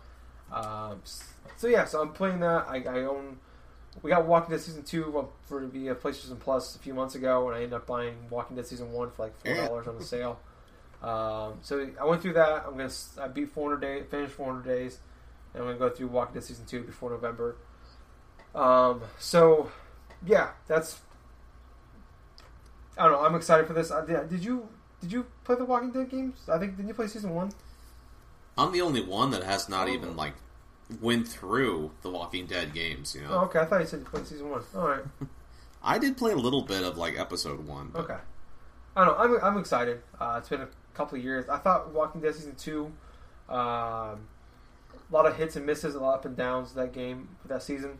go. Um, so yeah, so I'm playing that. I, I own. We got Walking Dead season two for via PlayStation Plus a few months ago, and I ended up buying Walking Dead season one for like four dollars on the sale. Um, so I went through that. I'm gonna I beat 400 days, finished 400 days, and I'm gonna go through Walking Dead season two before November. Um, so yeah, that's. I don't know. I'm excited for this. Uh, did, you did you play the Walking Dead games? I think did you play season one? I'm the only one that has not Oh. even like went through the Walking Dead games. You know, Oh, okay. I thought you said you played season one. All right. *laughs* I did play a little bit of like episode one. But Okay. I don't know. I'm, I'm excited. Uh, it's been a couple of years. I thought Walking Dead season two, um, a lot of hits and misses, a lot of up and downs that game that season.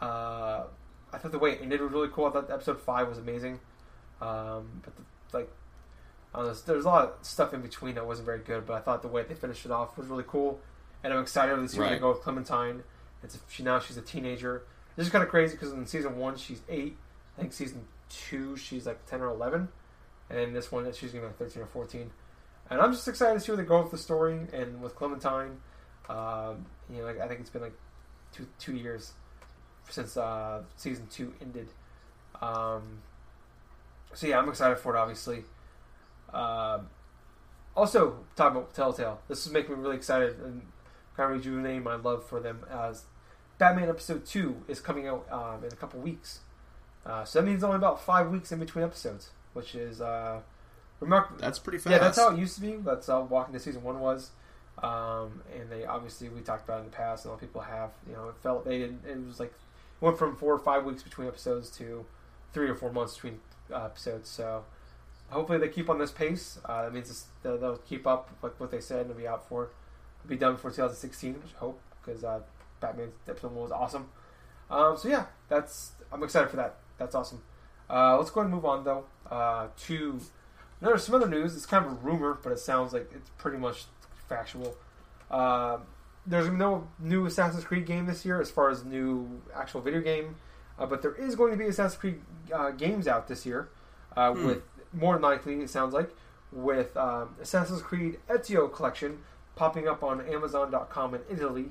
Uh, I thought the way it ended was really cool. I thought episode five was amazing. Um, but the, like, I don't know, there's a lot of stuff in between that wasn't very good. But I thought the way they finished it off was really cool, and I'm excited to see where they go with Clementine. It's she now she's a teenager. This is kind of crazy because in season one she's eight. I think season two she's like ten or eleven, and then this one she's gonna be like thirteen or fourteen. And I'm just excited to see where they go with the story and with Clementine. Um, you know, like, I think it's been like two two years since uh, season two ended. Um, so yeah, I'm excited for it. Obviously. Um, also, talking about Telltale, this is making me really excited and kind of rejuvenating my love for them. As Batman episode two is coming out um, in a couple weeks, uh, so that means only about five weeks in between episodes, which is uh, remarkable. That's pretty fast. Yeah, that's how it used to be. That's how Walking Dead season one was. Um, and they obviously we talked about in the past, and a lot of people have. You know, it felt they didn't. It was like went from four or five weeks between episodes to three or four months between uh, episodes. So hopefully they keep on this pace. Uh, that means they'll, they'll keep up with what they said and be out for. Be done for 2016, which I hope because uh, Batman episode one was awesome. Um, so yeah, that's I'm excited for that. That's awesome. Uh, let's go ahead and move on though uh, to there's some other news. It's kind of a rumor, but it sounds like it's pretty much factual. Uh, there's no new Assassin's Creed game this year as far as new actual video game, uh, but there is going to be Assassin's Creed uh, games out this year. Uh, Hmm. With more than likely, it sounds like with um, Assassin's Creed Ezio Collection popping up on Amazon.com in Italy.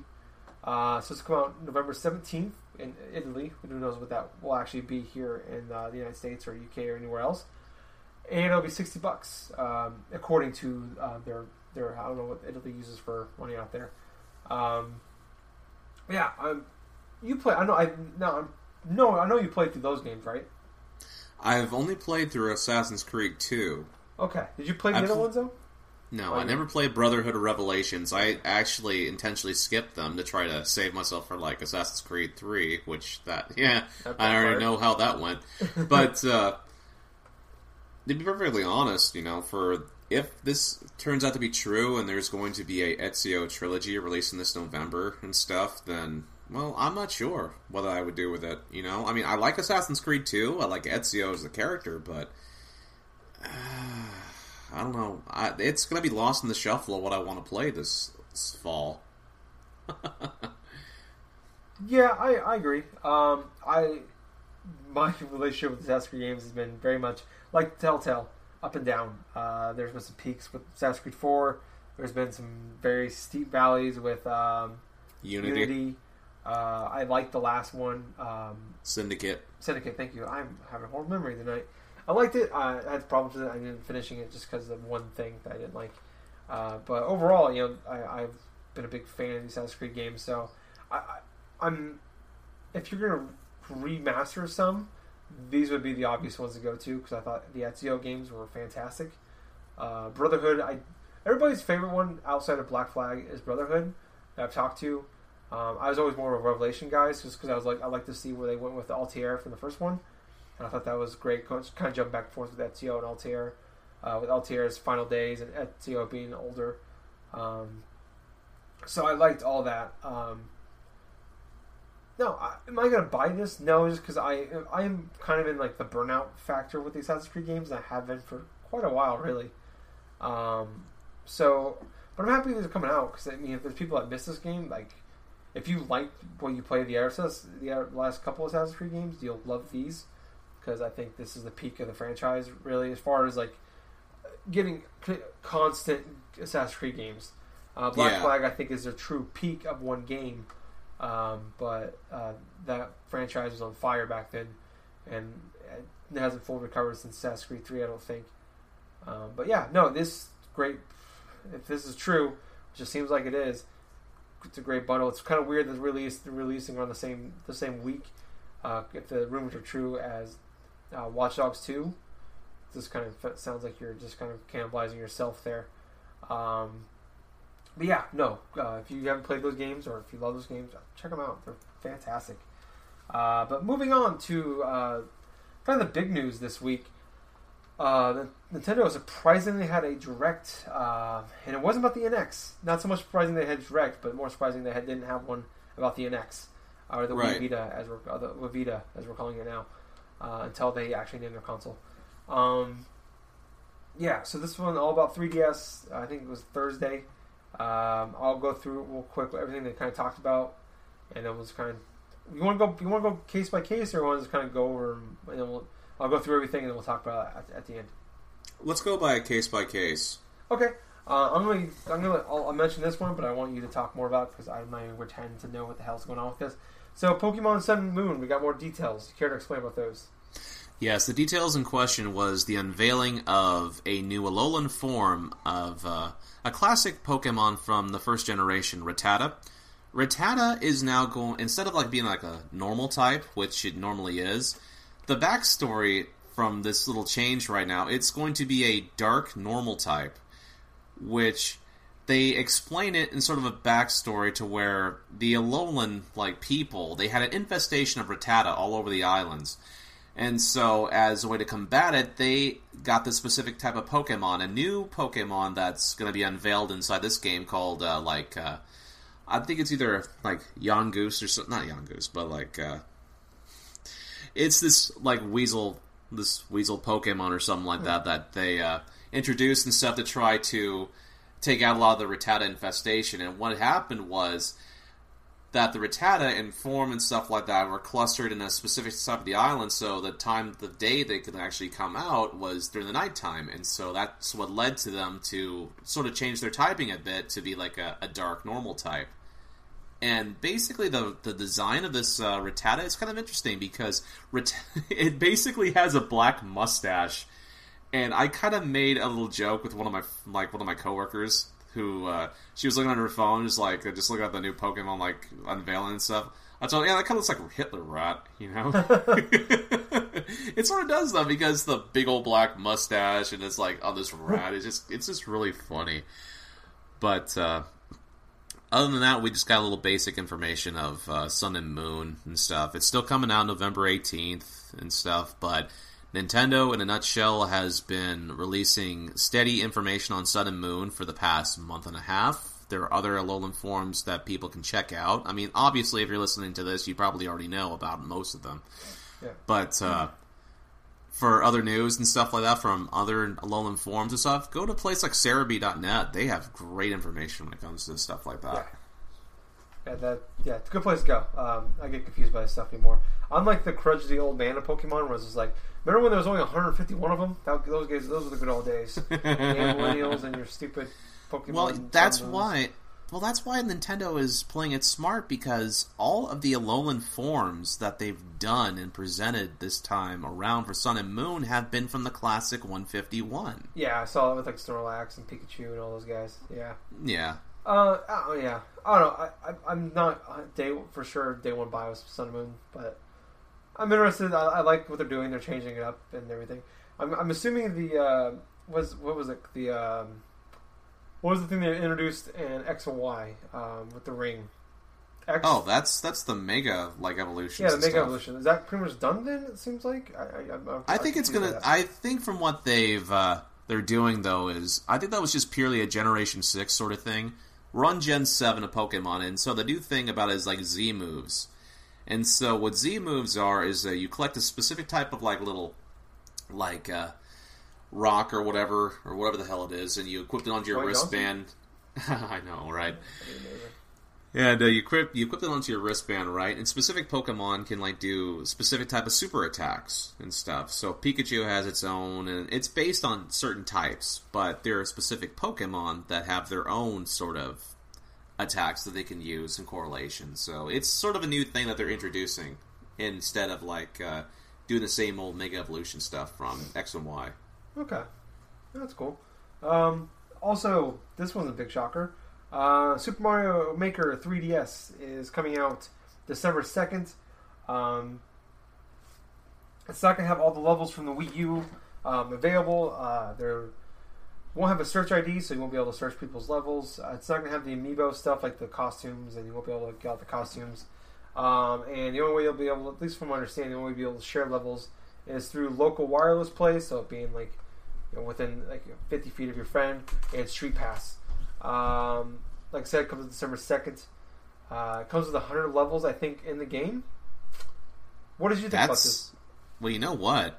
Uh, so it's come out November 17th in Italy. Who knows what that will actually be here in uh, the United States or UK or anywhere else. And it'll be 60 bucks, um, according to uh, their their I don't know what Italy uses for money out there. Um, yeah, um, you play. I know. I no, I'm, no. I know you played through those games, right? I've only played through Assassin's Creed 2. Okay. Did you play the I've other pl- ones though? No, Oh, I never played Brotherhood or Revelations. I actually intentionally skipped them to try to save myself for like Assassin's Creed 3, which that *laughs* yeah, I already backfired. know how that went. *laughs* But uh to be perfectly honest, you know, for if this turns out to be true and there's going to be a Ezio trilogy releasing this November and stuff, then well, I'm not sure what I would do with it. You know, I mean, I like Assassin's Creed 2. I like Ezio as a character, but I don't know. I, it's going to be lost in the shuffle of what I want to play this, this fall. *laughs* Yeah, I, I agree. Um, I my *laughs* relationship with Assassin's Creed games has been very much like Telltale, up and down. Uh, there's been some peaks with Assassin's Creed Four. There's been some very steep valleys with um, Unity, Unity. Uh, I like the last one, um, Syndicate. Syndicate. Thank you. I'm having a horrible memory tonight. I liked it. I had problems with it. I didn't finishing it just because of one thing that I didn't like. Uh, but overall, you know, I, I've been a big fan of the Assassin's Creed games. So I, I'm if you're gonna remaster some, these would be the obvious ones to go to because I thought the Ezio games were fantastic. Uh, Brotherhood, I everybody's favorite one outside of Black Flag is Brotherhood that I've talked to. Um, I was always more of a Revelation guy, just because I was like I like to see where they went with Altair from the first one, and I thought that was great. Kind of jump back and forth with Ezio and Altair, uh, with Altair's final days and Ezio being older. Um, so I liked all that. Um, no, I, am I gonna buy this? No, just because I I'm kind of in like the burnout factor with these Assassin's Creed games. and I have been for quite a while, really. Um, so, but I'm happy these are coming out because I mean, if there's people that miss this game, like if you liked what you played the Assassin's the last couple of Assassin's Creed games, you'll love these because I think this is the peak of the franchise, really, as far as like getting c- constant Assassin's Creed games. Uh, Black Yeah. Flag, I think, is a true peak of one game, um, but uh, that franchise was on fire back then, and it hasn't fully recovered since Assassin's Creed Three. I don't think. Um, but yeah, no, this great. If this is true, which it seems like it is, it's a great bundle. It's kind of weird that release they're releasing on the same the same week. Uh, if the rumors are true, as uh, Watch Dogs Two, this kind of sounds like you're just kind of cannibalizing yourself there. Um, but yeah, no. Uh, if you haven't played those games or if you love those games, check them out. They're fantastic. Uh, but moving on to uh, kind of the big news this week. Uh, Nintendo surprisingly had a direct, uh, and it wasn't about the NX. Not so much surprising they had a direct, but more surprising they had, didn't have one about the NX or the Right. Wii Vita, as we're uh, the Wii Vita as we're calling it now, uh, until they actually named their console. Um, yeah, so this one all about 3DS. I think it was Thursday. Um, I'll go through real quick everything they kind of talked about, and then we'll just kind of. You want to go? You want to go case by case, or want to just kind of go over? And then we'll. I'll go through everything, and then we'll talk about it at, at the end. Let's go by case by case. Okay. Uh, I'm gonna. I'm gonna. I'll, I'll mention this one, but I want you to talk more about because I'm not even pretend to know what the hell's going on with this. So, Pokemon Sun and Moon. We got more details. You care to explain about those? Yes, the details in question was the unveiling of a new Alolan form of uh, a classic Pokemon from the first generation, Rattata. Rattata is now going instead of like being like a normal type, which it normally is. The backstory from this little change right now, it's going to be a dark normal type, which they explain it in sort of a backstory to where the Alolan like people they had an infestation of Rattata all over the islands. And so, as a way to combat it, they got this specific type of Pokemon, a new Pokemon that's going to be unveiled inside this game called, uh, like, uh, I think it's either, like, Yongoose or something. Not Yongoose, but, like, uh, it's this, like, weasel, this weasel Pokemon or something like that that they, uh, introduced and stuff to try to take out a lot of the Rattata infestation. And what happened was that the Rattata and form and stuff like that were clustered in a specific side of the island, so the time, the day they could actually come out was during the nighttime, and so that's what led to them to sort of change their typing a bit to be like a, a dark normal type. And basically, the the design of this uh, Rattata is kind of interesting because *laughs* it basically has a black mustache, and I kind of made a little joke with one of my like one of my coworkers who uh, she was looking on her phone, just like just looking at the new Pokemon like unveiling and stuff. I told her, yeah, that kind of looks like Hitler rat, you know. *laughs* it sort of does though because the big old black mustache and it's like on this rat. It's just it's just really funny. But uh, other than that, we just got a little basic information of uh, Sun and Moon and stuff. It's still coming out November eighteenth and stuff, but. Nintendo, in a nutshell, has been releasing steady information on Sun and Moon for the past month and a half. There are other Alolan forms that people can check out. I mean, obviously, if you're listening to this, you probably already know about most of them. Yeah. But uh, for other news and stuff like that from other Alolan forums and stuff, go to a place like Serebii.net. They have great information when it comes to stuff like that. Yeah. Yeah, that yeah, it's a good place to go. Um, I get confused by this stuff anymore. Unlike the crudgy old man of Pokemon, where it's just like, remember when there was only 151 of them? That, those guys, those were the good old days. *laughs* millennials and your stupid Pokemon. Well, that's bundles. why. Well, that's why Nintendo is playing it smart because all of the Alolan forms that they've done and presented this time around for Sun and Moon have been from the classic 151. Yeah, I saw it with like Snorlax and Pikachu and all those guys. Yeah. Yeah. Uh, oh yeah. I don't know. I, I I'm not uh, day for sure day one buy Sun and Moon, but I'm interested. I, I like what they're doing. They're changing it up and everything. I'm, I'm assuming the uh, was what was it the um, what was the thing they introduced in X and Y um, with the ring? X. Oh, that's that's the Mega like evolution. yeah, the Mega Evolution. Is that pretty much done then? It seems like. I I, I think it's gonna. I think from what they've uh, they're doing though is I think that was just purely a Generation Six sort of thing. Run Gen Seven of Pokemon, and so the new thing about it is like Z moves. And so what Z moves are is uh, you collect a specific type of like little like uh, rock or whatever or whatever the hell it is, and you equip it onto your wristband. *laughs* I know, right? That'd be amazing. And uh, you equip you equip it onto your wristband, right? And specific Pokemon can like do specific type of super attacks and stuff. So Pikachu has its own, and it's based on certain types. But there are specific Pokemon that have their own sort of attacks that they can use in correlation. So it's sort of a new thing that they're introducing instead of like uh, doing the same old Mega Evolution stuff from X and Y. Okay, that's cool. Um, also, this one's a big shocker. Uh, Super Mario Maker 3DS is coming out December 2nd. Um, it's not going to have all the levels from the Wii U um, available. Uh, there won't have a search ID, so you won't be able to search people's levels. Uh, it's not going to have the amiibo stuff like the costumes, and you won't be able to get out the costumes. Um, and the only way you'll be able, at least from my understanding, the only way you'll be able to share levels is through local wireless play, so it being like you know, within like 50 feet of your friend, and Street Pass. Um, like I said, it comes December 2nd. Uh, it comes with 100 levels, I think, in the game. What did you think about this? That's well, you know what?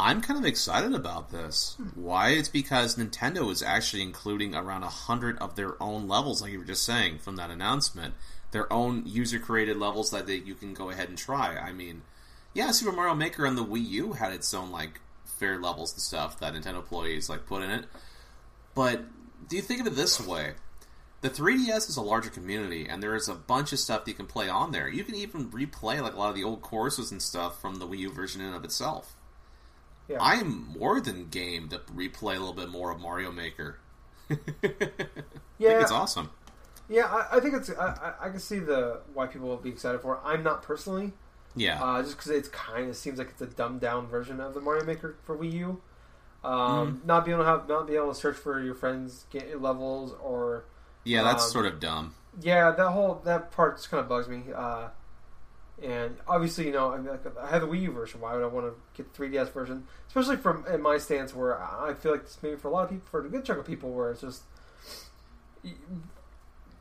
I'm kind of excited about this. Hmm. Why? It's because Nintendo is actually including around a hundred of their own levels, like you were just saying from that announcement. Their own user-created levels that they, you can go ahead and try. I mean, yeah, Super Mario Maker on the Wii U had its own like fair levels and stuff that Nintendo employees like put in it. But do you think of it this way? The 3DS is a larger community, and there is a bunch of stuff that you can play on there. You can even replay like a lot of the old courses and stuff from the Wii U version in and of itself. Yeah. I'm more than game to replay a little bit more of Mario Maker. *laughs* I Yeah. think it's awesome. Yeah, I, I think it's. I, I- can see the why people will be excited for it. I'm not personally, Yeah, uh, just because it kind of seems like it's a dumbed down version of the Mario Maker for Wii U. Um, Mm-hmm. Not being able to have, not be able to search for your friends' get levels or yeah, that's um, sort of dumb. yeah, that whole that part just kind of bugs me. Uh, and obviously, you know, I, mean, like, I have the Wii U version. Why would I want to get the 3DS version? Especially from in my stance, where I feel like this maybe for a lot of people, for a good chunk of people, where it's just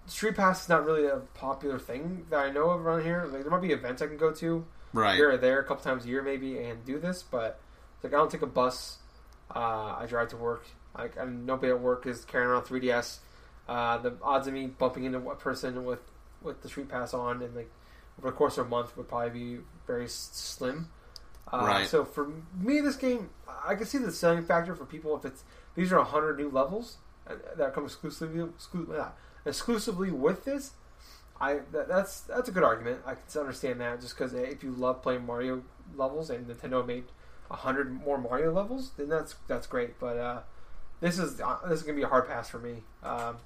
Street Pass is not really a popular thing that I know of around here. Like there might be events I can go to Right. here or there a couple times a year maybe and do this, but like I don't take a bus. Uh, I drive to work. Like I, nobody at work is carrying around 3DS. Uh, the odds of me bumping into a person with with the street pass on and like over the course of a month would probably be very slim. Uh, Right. So for me, this game, I can see the selling factor for people if it's these are 100 new levels uh, that come exclusively exclu- exclusively with this. I that, that's that's a good argument. I can understand that just because if you love playing Mario levels and Nintendo made hundred more Mario levels, then that's that's great. But uh, this is uh, this is gonna be a hard pass for me. Um,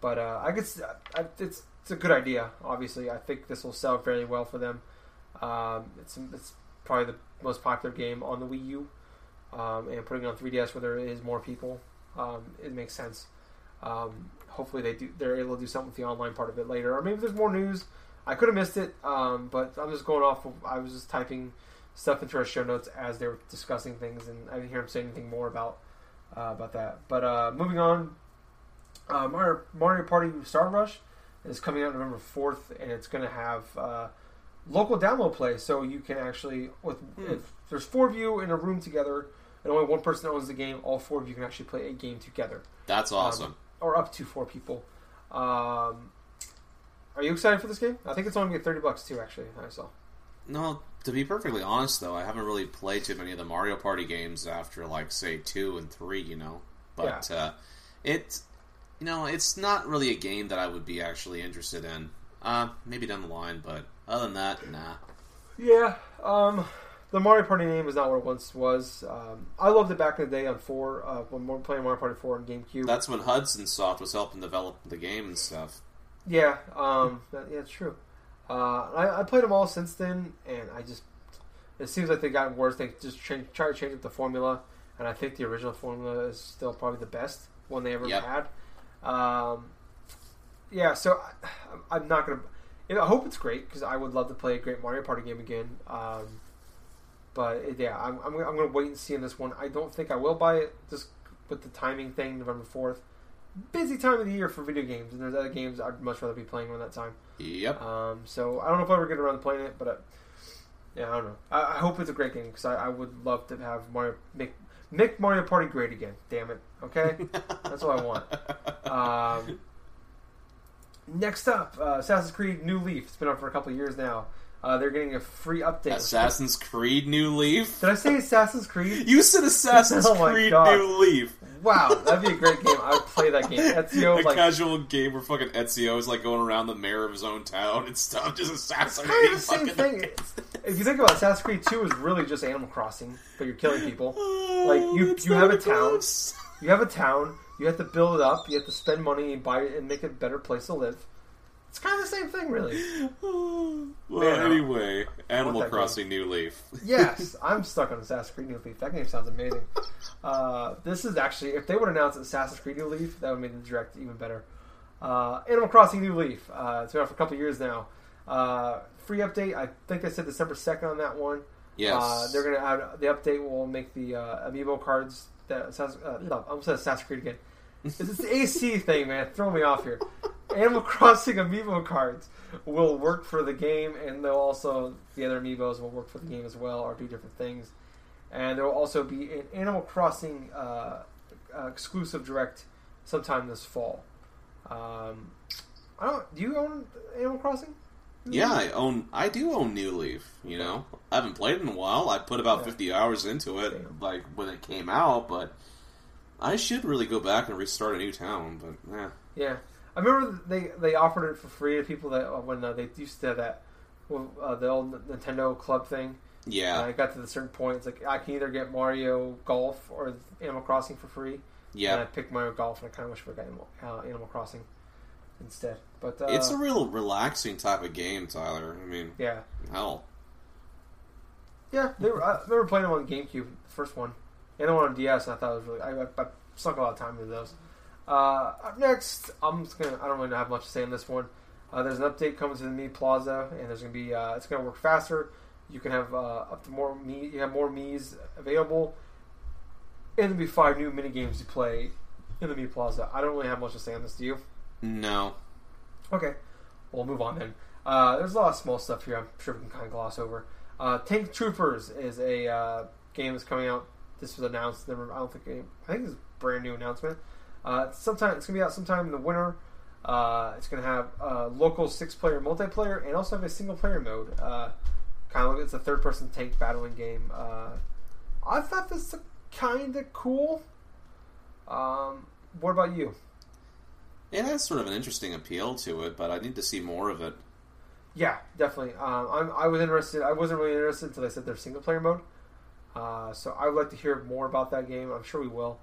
but uh, I guess I, it's it's a good idea. Obviously, I think this will sell fairly well for them. Um, it's it's probably the most popular game on the Wii U, um, and putting it on 3DS where there is more people, um, it makes sense. Um, hopefully they do they're able to do something with the online part of it later, or maybe there's more news. I could have missed it, um, but I'm just going off. Of, I was just typing stuff into our show notes as they were discussing things, and I didn't hear him say anything more about uh, about that. But uh, moving on, uh, Mario, Mario Party Star Rush is coming out November 4th, and it's going to have uh, local download play, so you can actually, with Hmm. if there's four of you in a room together, and only one person owns the game, all four of you can actually play a game together, That's awesome. or up to four people. Um, are you excited for this game? I think it's only gonna be thirty bucks too. Actually, I saw. no, to be perfectly honest, though, I haven't really played too many of the Mario Party games after, like, say, two and three. You know, but uh, it, you know, it's not really a game that I would be actually interested in. Uh, maybe down the line, but other than that, nah. Yeah, um, the Mario Party name is not what it once was. Um, I loved it back in the day on four uh, when we were playing Mario Party four on GameCube. That's when Hudson Soft was helping develop the game and stuff. Yeah, um, that, yeah, it's true. Uh, I, I played them all since then, and I just it seems like they got worse. They just change, try to change up the formula, and I think the original formula is still probably the best one they ever Yep. had. Um, yeah, so I, *sighs* I'm not gonna. You know, I hope it's great because I would love to play a great Mario Party game again. Um, but it- yeah, I'm, I'm, I'm going to wait and see on this one. I don't think I will buy it just with the timing thing, November 4th. Busy time of the year for video games, and there's other games I'd much rather be playing around that time. Yep. Um, so I don't know if I ever get around to playing it, but uh, yeah, I don't know. I, I hope it's a great game because I, I would love to have Mario make make Mario Party great again. Damn it. Okay, *laughs* that's what I want. Um, next up, uh, Assassin's Creed New Leaf. It's been out for a couple of years now. Uh, they're getting a free update. Assassin's Creed New Leaf. Did I say Assassin's Creed? *laughs* You said Assassin's *laughs* Oh Creed God. New Leaf. Wow, that'd be a great game. I would play that game. *laughs* Ezio, a like, casual game where fucking Ezio is like going around the mayor of his own town and stuff, just it's assassinating kind of the same thing. If you think about it, Assassin's Creed 2 is really just Animal Crossing, but you're killing people. Like, you- you have a even town. close. You have a town. You have to build it up. You have to spend money and buy it and make it a better place to live. It's kind of the same thing, really. *sighs* well, Man, I- anyway, Animal that Crossing New Leaf. *laughs* Yes, I'm stuck on Assassin's Creed New Leaf. That game sounds amazing. Uh, this is actually, if they would announce Assassin's Creed New Leaf, that would make the direct even better. Uh, Animal Crossing New Leaf. Uh, it's been out for a couple years now. Uh, free update. I think I said December 2nd on that one. Yes. Uh, they're gonna add the update will make the uh, amiibo cards that Assassin, uh, no, I'm saying Assassin's Creed again. It's the AC thing, man. Throw me off here. Animal Crossing amiibo cards will work for the game, and they'll also the other amiibos will work for the game as well, or do different things. And there will also be an Animal Crossing uh, uh, exclusive direct sometime this fall. Um, I don't. Do you own Animal Crossing? Yeah, I own. I do own New Leaf. You know, I haven't played it in a while. I put about Yeah. fifty hours into it, Damn. like when it came out. But I should really go back and restart a new town. But yeah, Yeah, I remember they they offered it for free to people that uh, when uh, they used to have that uh, the old Nintendo Club thing. yeah, it got to the certain point. It's like I can either get Mario Golf or Animal Crossing for free. And I picked Mario Golf, and I kind of wish we got Animal, uh, Animal Crossing instead. But uh, it's a real relaxing type of game, Tyler. I mean, yeah, hell, yeah. They were, I remember playing them on GameCube, the first one, and the one on DS. I thought it was really. I, I, I sunk a lot of time into those. Uh, up next, I'm just gonna. I don't really have much to say on this one. Uh, there's an update coming to the Mii Plaza, and there's gonna be. Uh, it's gonna work faster. You can have uh, up to more me. You have more Mii's available, and there'll be five new mini games to play in the Mii Plaza. I don't really have much to say on this. Do you? no. Okay, we'll move on then. Uh, there's a lot of small stuff here. I'm sure we can kind of gloss over. Uh, Tank Troopers is a uh, game that's coming out. This was announced. Never, I don't think. It, I think it's a brand new announcement. Uh, sometime it's gonna be out sometime in the winter. Uh, it's gonna have uh, local six-player multiplayer and also have a single-player mode. Uh, kind of, it's a third-person tank battling game. Uh, I thought this was kind of cool. Um, what about you? It has sort of an interesting appeal to it, but I need to see more of it. Yeah, definitely. Um, I'm, I was interested. I wasn't really interested until they said their single player mode. Uh, so I would like to hear more about that game. I'm sure we will.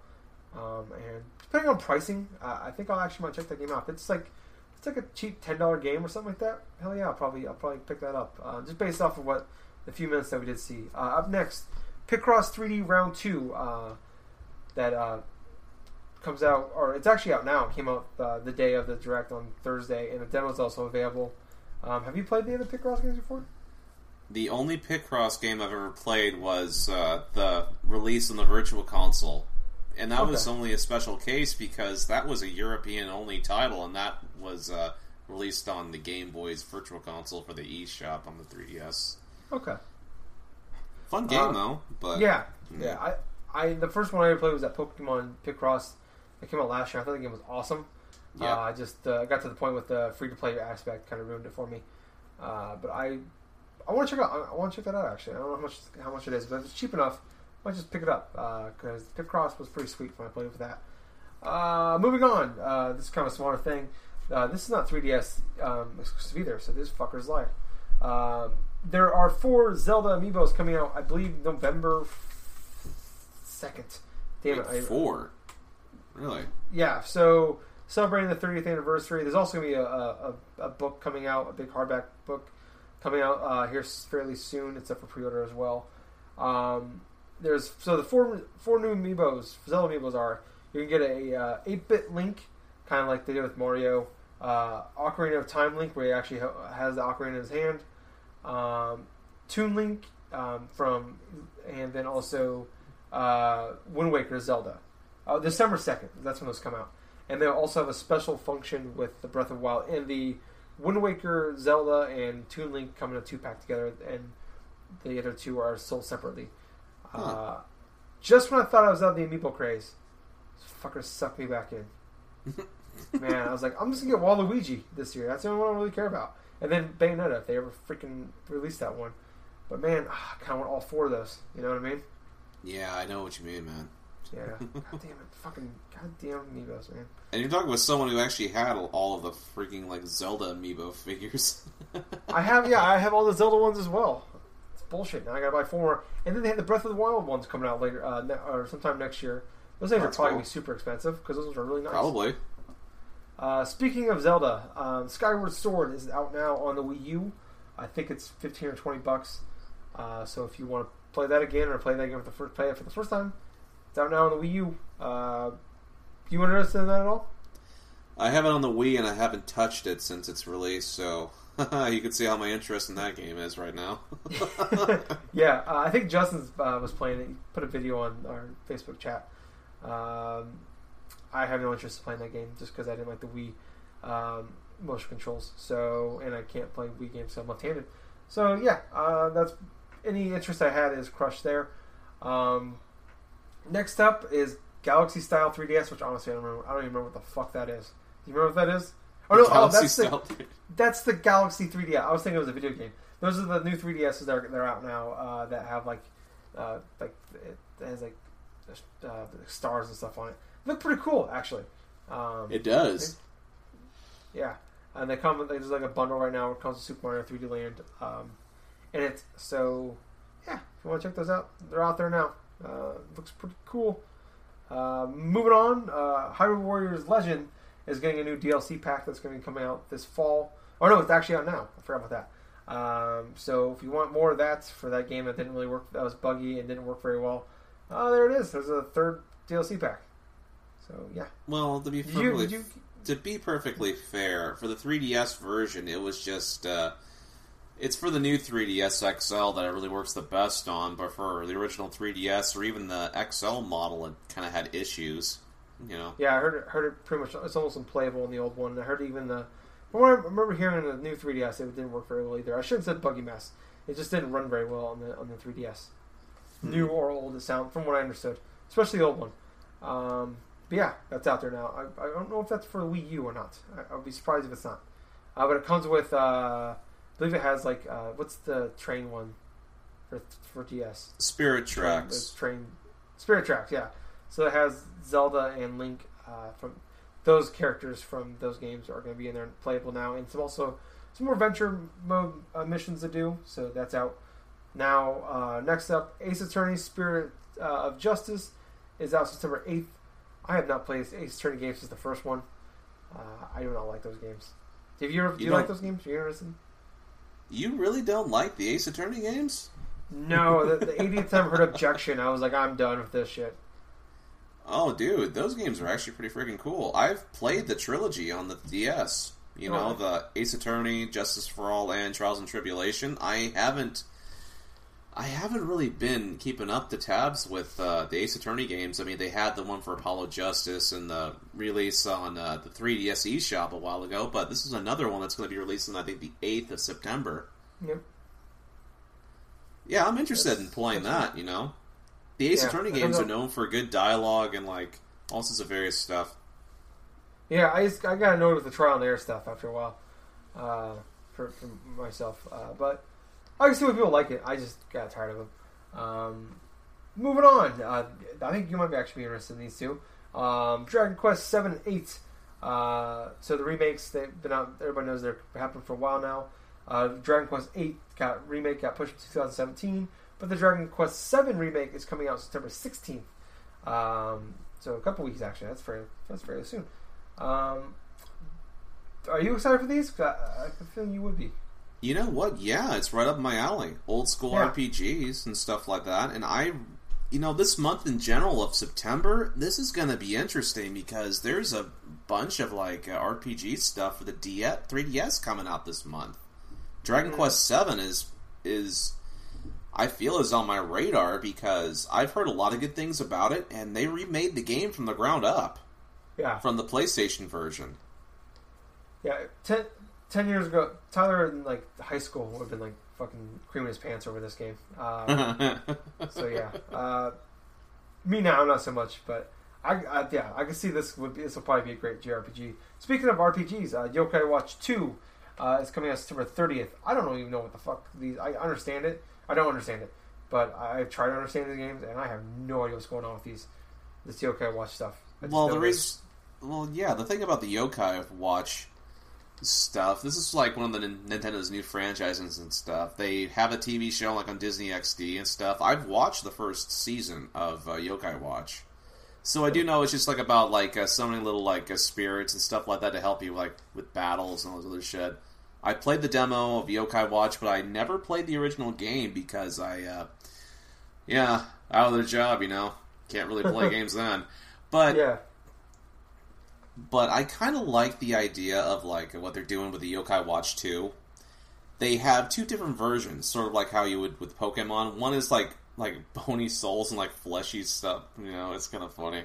Um, and depending on pricing, uh, I think I'll actually might check that game out. If it's like it's like a cheap ten dollar game or something like that. Hell yeah, I'll probably I'll probably pick that up. Uh, just based off of what the few minutes that we did see. Uh, up next, Picross 3D Round Two. Uh, that comes out, or it's actually out now. It came out the day of the direct on Thursday, and the demo is also available. Um, have you played the other Picross games before? The only Picross game I've ever played was uh, the release on the Virtual Console, and that was only a special case because that was a European only title, and that was uh, released on the Game Boy's Virtual Console for the eShop on the 3DS. Okay. Fun game Uh, though, but Yeah, Yeah. yeah. I, I the first one I ever played was that Pokemon Picross. That came out last year. I thought the game was awesome. Yeah. Uh, I just uh, got to the point with the free to play aspect, kind of ruined it for me. Uh, but I, I want to check out. I, want to check that out. Actually, I don't know how much how much it is, but if it's cheap enough, I might just pick it up because Picross was pretty sweet when I played with that. Uh, moving on. Uh, this is kind of a smaller thing. Uh, this is not 3DS um, exclusive either, so this fucker's life. Um, there are four Zelda amiibos coming out. I believe November second. Damn it! Wait, I, four. Really? yeah, so celebrating the 30th anniversary. There's also going to be a, a, a book coming out, a big hardback book coming out uh, here fairly soon. It's up for pre-order as well. Um, there's so the four four new amiibos, Zelda amiibos are you can get a uh, 8-bit Link, kind of like they did with Mario. Uh, Ocarina of Time Link, where he actually ha- has the ocarina in his hand. Um, Toon Link um, from, and then also uh, Wind Waker Zelda. Uh, December second, that's when those come out, and they'll also have a special function with the Breath of Wild and the Wind Waker Zelda and Toon Link come in a two pack together, and the other two are sold separately. Uh, just when I thought I was out of the amiibo craze, this fucker sucked me back in. *laughs* Man, I was like, I'm just gonna get Waluigi this year. That's the only one I really care about. And then Bayonetta, if they ever freaking release that one. But man, ah, I kind of want all four of those. You know what I mean? Yeah, I know what you mean, man. Yeah. God damn it, fucking goddamn amiibos, man. And you're talking with someone who actually had all of the freaking like Zelda amiibo figures. I have, yeah, I have all the Zelda ones as well. It's bullshit. Now I gotta buy four more. And then they had the Breath of the Wild ones coming out later, uh, ne- or sometime next year. Those things That's are probably cool. gonna be super expensive because those ones are really nice. Probably. Uh, speaking of Zelda, um, Skyward Sword is out now on the Wii U. I think it's fifteen or twenty bucks. Uh, so if you want to play that again or play that again for the first play it for the first time, it's out now on the Wii U. Uh, you interested in that at all? I have it on the Wii and I haven't touched it since its release, so *laughs* you can see how my interest in that game is right now. *laughs* yeah, uh, I think Justin uh, was playing it. He put a video on our Facebook chat. Um, I have no interest in playing that game just because I didn't like the Wii um, motion controls. So, and I can't play Wii games, so I'm left-handed. So, yeah, uh, that's any interest I had is crushed there. Um, next up is Galaxy Style 3DS, which honestly I don't remember. I don't even remember what the fuck that is. Do you remember what that is? Oh no, oh, that's the, that's the Galaxy 3DS. I was thinking it was a video game. Those are the new 3DSs that are, they're out now uh, that have like uh, like it has like uh, stars and stuff on it. Look pretty cool actually. Um, It does. yeah, and they come. There's like a bundle right now. Where it comes with Super Mario 3D Land, um, and it's so yeah. If you want to check those out, they're out there now. Uh, looks pretty cool. Uh, moving on, uh, Hyrule Warriors Legend is getting a new DLC pack that's going to be coming out this fall. Oh no, it's actually out now. I forgot about that. Um, so if you want more of that for that game that didn't really work, that was buggy and didn't work very well, uh, there it is. There's a third DLC pack. So yeah, Well, to be did you, perfectly you to be perfectly fair, for the 3DS version, it was just uh, it's for the new 3DS XL that it really works the best on. But for the original 3DS or even the XL model, it kind of had issues. You know, Yeah, I heard it. Heard it pretty much. It's almost unplayable in the old one. I heard even the. From what I remember hearing in the new 3DS, it didn't work very well either. I shouldn't have said buggy mess. It just didn't run very well on the on the 3DS. New or old, it sound from what I understood, especially the old one. Um, but yeah, that's out there now. I, I don't know if that's for the Wii U or not. I, I'll be surprised if it's not. Uh, but it comes with. Uh, believe it has like uh, what's the train one for for DS? Spirit Tracks. the train Spirit Tracks, yeah. So it has Zelda and Link uh, from those characters from those games are going to be in there and playable now, and some also some more venture mode uh, missions to do. So that's out now. Uh, next up, Ace Attorney: Spirit uh, of Justice is out September eighth. I have not played Ace Attorney games since the first one. Uh, I do not like those games. Have you ever? Do You you, like those games? Are you interested? You really don't like the Ace Attorney games? No, the, the 80th time I heard objection, I was like, I'm done with this shit. Oh, dude, those games are actually pretty freaking cool. I've played the trilogy on the DS. You know, Oh. the Ace Attorney, Justice for All, and Trials and Tribulation. I haven't, I haven't really been keeping up the tabs with uh, the Ace Attorney games. I mean, they had the one for Apollo Justice and the release on uh, the 3DS eShop a while ago, but this is another one that's going to be released on I think the 8th of September. Yep. Yeah, I'm interested That's- in playing that. You know, the Ace Yeah, Attorney games are known for good dialogue and like all sorts of various stuff. Yeah, I just, I got annoyed with the trial and error stuff after a while, uh, for, for myself. Uh, but I can see why people like it. I just got tired of them. Um, moving on, uh, I think you might be actually be interested in these two. Um, Dragon Quest Seven and Eight. Uh, so the remakes they've been out. Everybody knows they're happening for a while now. Uh, Dragon Quest Eight got remake got pushed to 2017, but the Dragon Quest Seven remake is coming out September 16th. Um, so a couple weeks actually. That's fairly that's fairly soon. Um, are you excited for these? I, I feeling you would be. You know what? Yeah, it's right up my alley. Old school Yeah. RPGs and stuff like that. And I, you know, this month in general of September, this is going to be interesting because there's a bunch of like uh, RPG stuff for the DS, 3DS coming out this month. Dragon Mm. Quest Seven is is I feel is on my radar because I've heard a lot of good things about it, and they remade the game from the ground up Yeah, from the PlayStation version. yeah. Ten years ago, Tyler in like high school would have been like fucking creaming his pants over this game. Uh, *laughs* so yeah, uh, me now not so much, but I, I yeah I can see this would be this will probably be a great JRPG. Speaking of RPGs, uh, Yokai Watch Two uh, is coming out September 30th. I don't even know what the fuck these. I understand it. I don't understand it, but I try to understand the games, and I have no idea what's going on with these this Yokai Watch stuff. Well, the reason, well, yeah, the thing about the Yokai Watch stuff, this is like one of the Nin- Nintendo's new franchises and stuff. They have a TV show like on Disney XD and stuff. I've watched the first season of uh, Yokai Watch, so I do know it's just like about like uh, summoning little like uh, spirits and stuff like that to help you like with battles and all this other shit. I played the demo of Yokai Watch, but I never played the original game because I, uh, yeah, out of the job, you know, can't really play *laughs* games then. But yeah, but I kind of like the idea of like what they're doing with the Yokai Watch 2. They have two different versions, sort of like how you would with Pokemon. One is like like *laughs* bony souls and like fleshy stuff. You know, it's kind of funny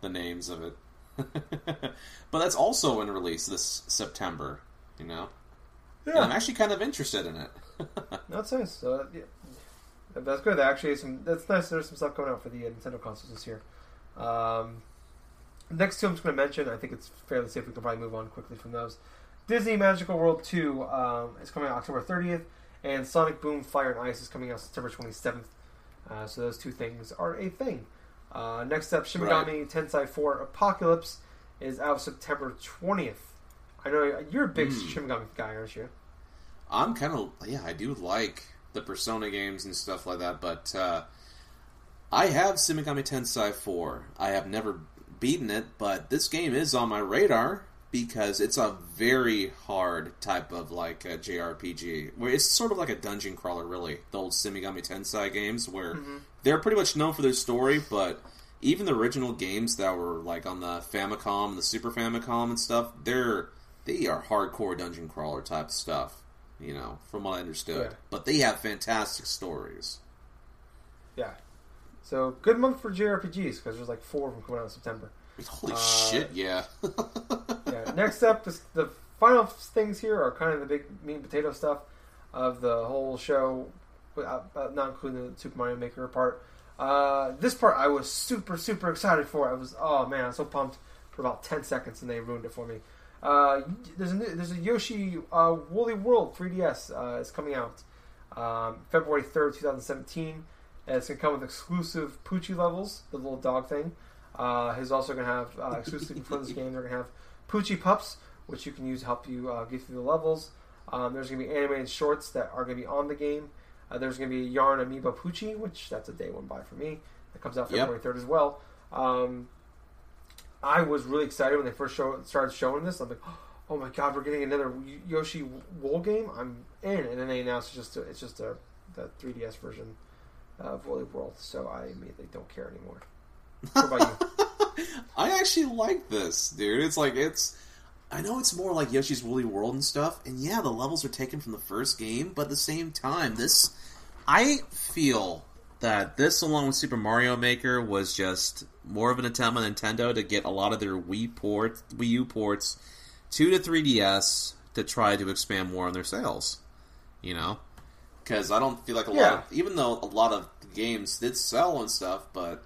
the names of it. *laughs* but that's also in release this September. You know, and I'm actually kind of interested in it. *laughs* that's nice. So yeah, that's good. Actually, some that's nice. There's some stuff coming out for the uh, Nintendo consoles this year. Um, next two I'm just going to mention. I think it's fairly safe. We can probably move on quickly from those. Disney Magical World 2 um, is coming out October 30th, and Sonic Boom Fire and Ice is coming out September 27th. Uh, so those two things are a thing. Uh, next up, Shin Megami Tensei 4 Apocalypse is out September 20th. I know you're a big. Shin Megami guy, aren't you? I'm kind of yeah, I do like the Persona games and stuff like that, but uh, I have Shin Megami Tensei 4. I have never beaten it, but this game is on my radar because it's a very hard type of like a JRPG. Where it's sort of like a dungeon crawler, really. The old Shin Megami Tensei games, where mm-hmm. they're pretty much known for their story, but even the original games that were like on the Famicom and the Super Famicom and stuff, they're they are hardcore dungeon crawler type stuff. You know, from what I understood, Yeah. but they have fantastic stories. Yeah. So good month for JRPGs because there's like four of them coming out in September. Holy Uh, shit! Yeah. Yeah. *laughs* Next up, this, the final things here are kind of the big meat and potato stuff of the whole show, without, not including the Super Mario Maker part. Uh, this part I was super super excited for. I was oh man, I was so pumped for about ten seconds and they ruined it for me. Uh, there's a new, there's a Yoshi uh, Woolly World 3DS. Uh, it's coming out um, February 3rd, 2017. And it's gonna come with exclusive Poochy levels, the little dog thing. Uh, he's also gonna have uh, exclusively *laughs* for this game. They're gonna have Poochy pups, which you can use to help you uh, get through the levels. Um, there's gonna be animated shorts that are gonna be on the game. Uh, there's gonna be a Yarn Amiibo Poochy, which that's a day one buy for me. That comes out Yep. February 3rd as well. Um, I was really excited when they first show, started showing this. I'm like, *gasps* oh my god, we're getting another Yoshi Wool game. I'm in, and then they announced it's just a, it's just a the 3DS version Uh, of Woolly World. So I immediately don't care anymore. What about you? *laughs* I actually like this, dude. It's like it's. I know it's more like Yoshi's Woolly World and stuff, and yeah, the levels are taken from the first game, but at the same time, this I feel that this, along with Super Mario Maker, was just more of an attempt on Nintendo to get a lot of their Wii port, Wii U ports to the 3DS to try to expand more on their sales. You know, because I don't feel like a Yeah. lot, of, even though a lot of games did sell and stuff, but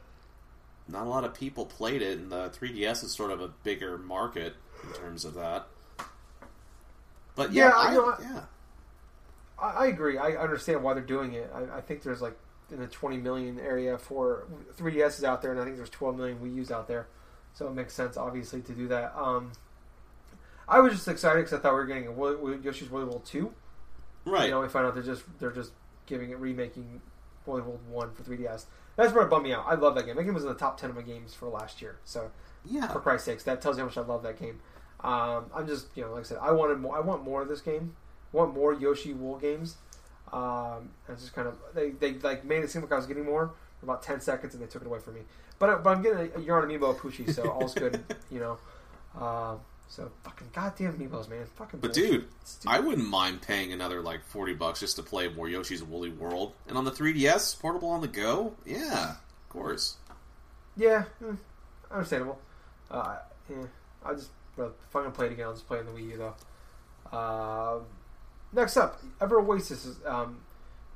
not a lot of people played it, and the 3DS is sort of a bigger market in terms of that. But yeah, Yeah, I I, know, yeah. I, I agree. I understand why they're doing it. I, I think there's like in the 20 million area for 3DS is out there, and I think there's 12 million Wii U's out there. So it makes sense, obviously, to do that. Um, I was just excited because I thought we were getting a Yoshi's Woolly World 2. Right. You know, we find out they're just they're just giving it remaking World 1 for 3DS. That's where it bummed me out. I love that game. That game was in the top 10 of my games for last year. So yeah. for Christ's sakes, that tells you how much I love that game. Um, I'm just, you know, like I said, I wanted more. I want more of this game. I want more Yoshi Wool games. Um, it's just kind of they, they like made it seem like I was getting more for about ten seconds, and they took it away from me. But uh, but I'm getting a, a Yarn Amiibo Poochy, so all's good, *laughs* you know. Um, so fucking goddamn Amiibos, man, fucking. But bullshit. dude, I wouldn't mind paying another like forty bucks just to play more Yoshi's Woolly World. And on the 3DS, portable on the go, yeah, of course. yeah, hmm, understandable. Uh, yeah, I just I'm gonna play it again, I'll just play it on the Wii U though. Uh, next up, Ever Oasis is um,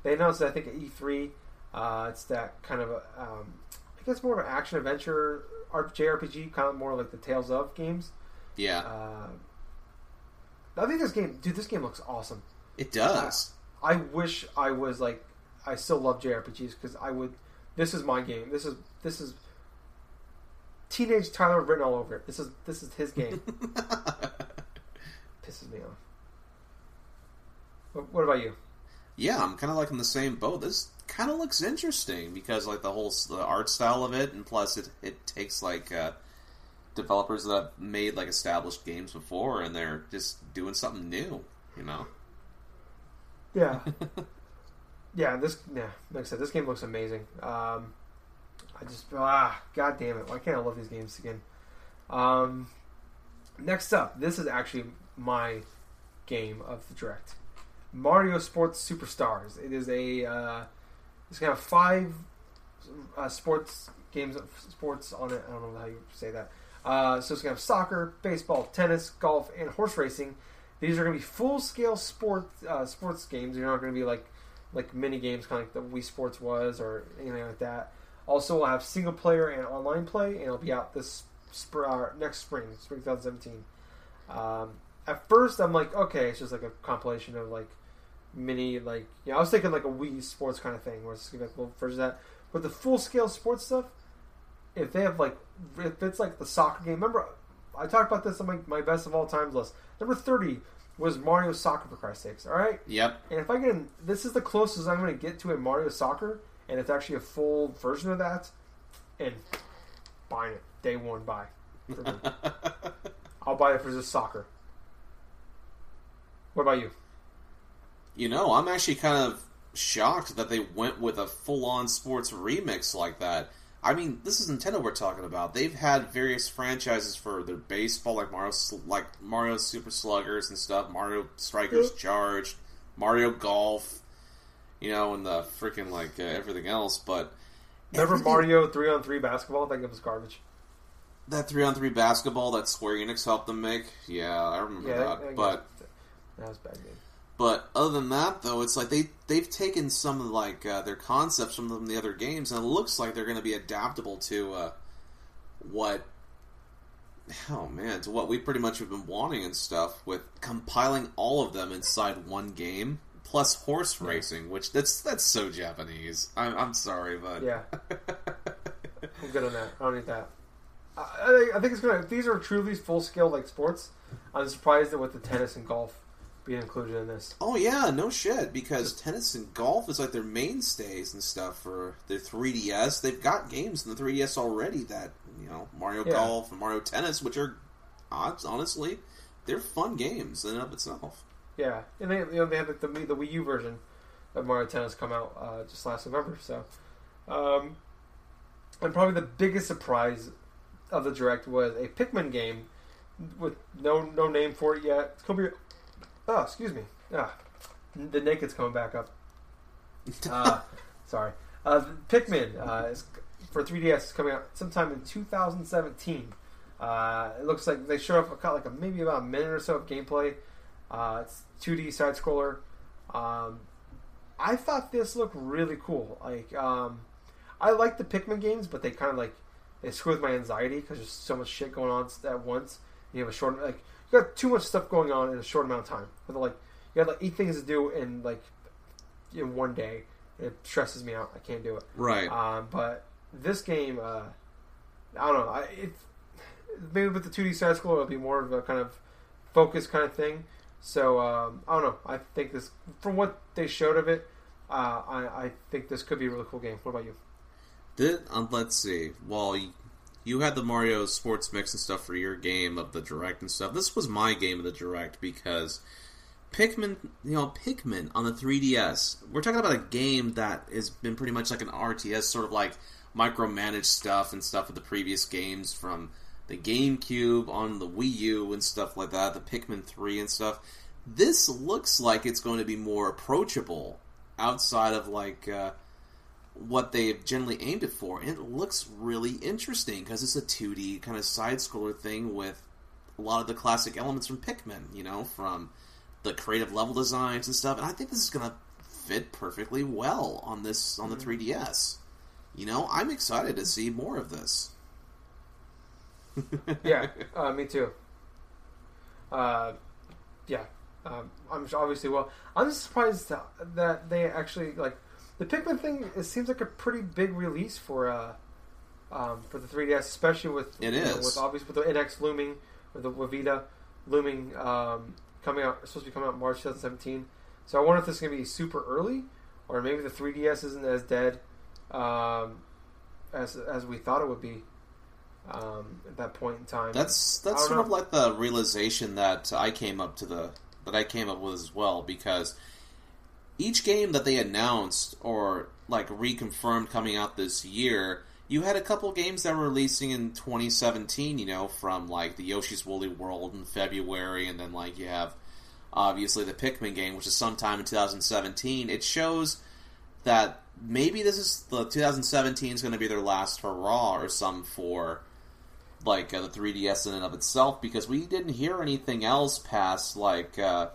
they announced I think at E3. Uh, it's that kind of a, um, I guess more of an action adventure JRPG, kind of more like the Tales of games. Yeah, Uh, I think this game, dude, this game looks awesome. it does. I wish I was like, I still love JRPGs because I would. This is my game. This is this is teenage Tyler written all over it. This is this is his game. *laughs* Pisses me off. What, what about you? yeah, I'm kind of like in the same boat. This kind of looks interesting because like the whole the art style of it, and plus it it takes like uh, developers that have made like established games before, and they're just doing something new. You know. Yeah, *laughs* yeah. This yeah, like I said, this game looks amazing. Um, I just ah, god damn it! Why can't I love these games again? Um, next up, this is actually my game of the direct. Mario Sports Superstars. It is a uh, it's gonna have five uh, sports games of sports on it. I don't know how you say that. Uh, so it's gonna have soccer, baseball, tennis, golf, and horse racing. These are gonna be full scale sport uh, sports games. They're not gonna be like like mini games, kind of like the Wii Sports was, or anything like that. Also, we'll have single player and online play, and it'll be out this sp- uh, next spring, spring 2017. Um, at first, I'm like, okay, it's just like a compilation of like mini, like yeah. I was thinking like a Wii Sports kind of thing, where it's gonna be like of that. But the full scale sports stuff, if they have like, if it's like the soccer game, remember I talked about this on my, my best of all times list. Number 30 was Mario Soccer, for Christ's sakes, alright? Yep. And if I can, this is the closest I'm going to get to a Mario Soccer, and it's actually a full version of that, and buying it day one buy. *laughs* I'll buy it for just soccer. What about you? You know, I'm actually kind of shocked that they went with a full-on sports remix like that. I mean, this is Nintendo we're talking about. They've had various franchises for their baseball, like Mario, like Mario Super Sluggers and stuff, Mario Strikers Yeah. Charged, Mario Golf, you know, and the freaking like uh, everything else. But Remember everything- Mario 3 on 3 basketball? I think it was garbage. that three-on-three basketball that Square Enix helped them make? Yeah, I remember Yeah, that. that, but that was a bad game. But other than that, though, it's like they they've taken some of like uh, their concepts from the other games, and it looks like they're going to be adaptable to uh, what. Oh man, to what we pretty much have been wanting and stuff, with compiling all of them inside one game, plus horse racing, which that's that's so Japanese. I'm, I'm sorry, but Yeah. *laughs* I'm good on that. I don't need that. I, I, I think it's gonna. If these are truly full scale like sports, I'm surprised that with the tennis and golf being included in this. Oh yeah, no shit. Because tennis and golf is like their mainstays and stuff for their 3DS. They've got games in the 3DS already that you know Mario Yeah. Golf and Mario Tennis, which are hon- honestly they're fun games in and of itself. Yeah, and they you know they had the, the, the Wii U version of Mario Tennis come out uh, just last November. So, um, and probably the biggest surprise of the direct was a Pikmin game with no no name for it yet. It's gonna be oh excuse me ah the naked's coming back up. Uh, *laughs* sorry, uh, Pikmin uh, is for 3DS is coming out sometime in 2017. Uh, it looks like they showed up like a, maybe about a minute or so of gameplay. Uh, it's 2D side scroller. Um, I thought this looked really cool. Like, um, I like the Pikmin games, but they kind of like they screw with my anxiety because there's so much shit going on at once. You have a short like you got too much stuff going on in a short amount of time. With like you got like eight things to do in like in one day. It stresses me out. I can't do it. Right. Um, but this game, uh, I don't know. I, it maybe with the 2D side scroller, it'll be more of a kind of focus kind of thing. So um, I don't know. I think this, from what they showed of it, uh, I, I think this could be a really cool game. What about you? Did um, let's see. Well, you, had the Mario Sports Mix and stuff for your game of the direct and stuff. This was my game of the direct because Pikmin, you know, Pikmin on the 3DS. We're talking about a game that has been pretty much like an RTS, sort of like micromanaged stuff and stuff with the previous games from the GameCube on the Wii U and stuff like that, the Pikmin 3 and stuff. This looks like it's going to be more approachable outside of like uh, what they've generally aimed it for. And it looks really interesting because it's a 2D kind of side scroller thing with a lot of the classic elements from Pikmin, you know, from the creative level designs and stuff. And I think this is going to fit perfectly well on this on the 3DS. You know, I'm excited to see more of this. *laughs* yeah, uh, me too. Uh, yeah, um, I'm obviously well. I'm surprised that they actually like the Pikmin thing. It seems like a pretty big release for uh, um, for the 3DS, especially with it is know, with obviously with the NX looming, with the with Vita looming, um, coming out supposed to be coming out March 2017. So I wonder if this is going to be super early, or maybe the 3DS isn't as dead um, as as we thought it would be um, at that point in time. That's that's sort know. of like the realization that I came up to the that I came up with as well because each game that they announced or like reconfirmed coming out this year, you had a couple games that were releasing in 2017. You know, from like the Yoshi's Woolly World in February, and then like you have obviously the Pikmin game, which is sometime in 2017. It shows that maybe this is the 2017 is going to be their last hurrah or some for like uh, the 3DS in and of itself because we didn't hear anything else past like uh,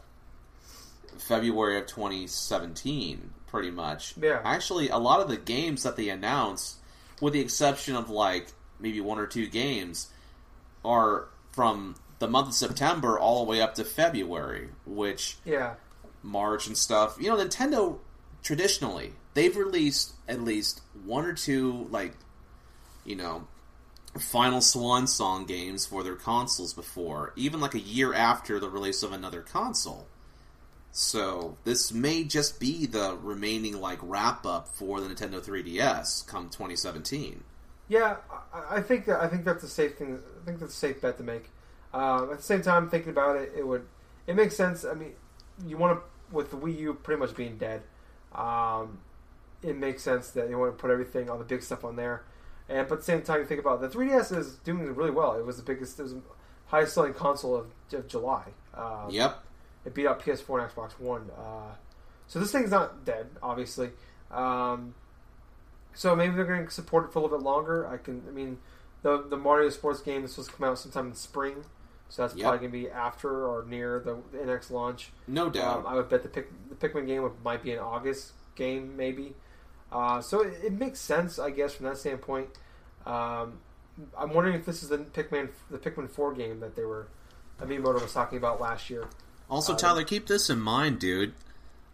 February of 2017, pretty much. Yeah. Actually, a lot of the games that they announced, with the exception of like maybe one or two games, are from the month of September all the way up to February, which yeah, March and stuff. You know, Nintendo traditionally they've released at least one or two like you know final swan song games for their consoles before, even like a year after the release of another console. So this may just be the remaining like wrap up for the Nintendo 3DS come 2017. Yeah, I, I think that I think that's a safe thing. I think that's a safe bet to make. Uh, at the same time, thinking about it, it would it makes sense. I mean, you want to with the Wii U pretty much being dead. Um, it makes sense that you want to put everything, all the big stuff on there. And but at the same time, you think about it, the 3DS is doing really well. It was the biggest, it was the highest selling console of, of July. Um, Yep. It beat out PS4 and Xbox One. Uh, so this thing's not dead, obviously. Um, so maybe they're going to support it for a little bit longer. I can, I mean, the the Mario Sports game is supposed to come out sometime in spring, so that's Yep. probably going to be after or near the the NX launch. No doubt. Um, I would bet the Pick, the Pikmin game would, might be an August game, maybe. Uh, so it, it makes sense, I guess, from that standpoint. Um, I'm wondering if this is the Pikmin the Pikmin Four game that they were Miyamoto was talking about last year. Also, Uh, Tyler, keep this in mind, dude.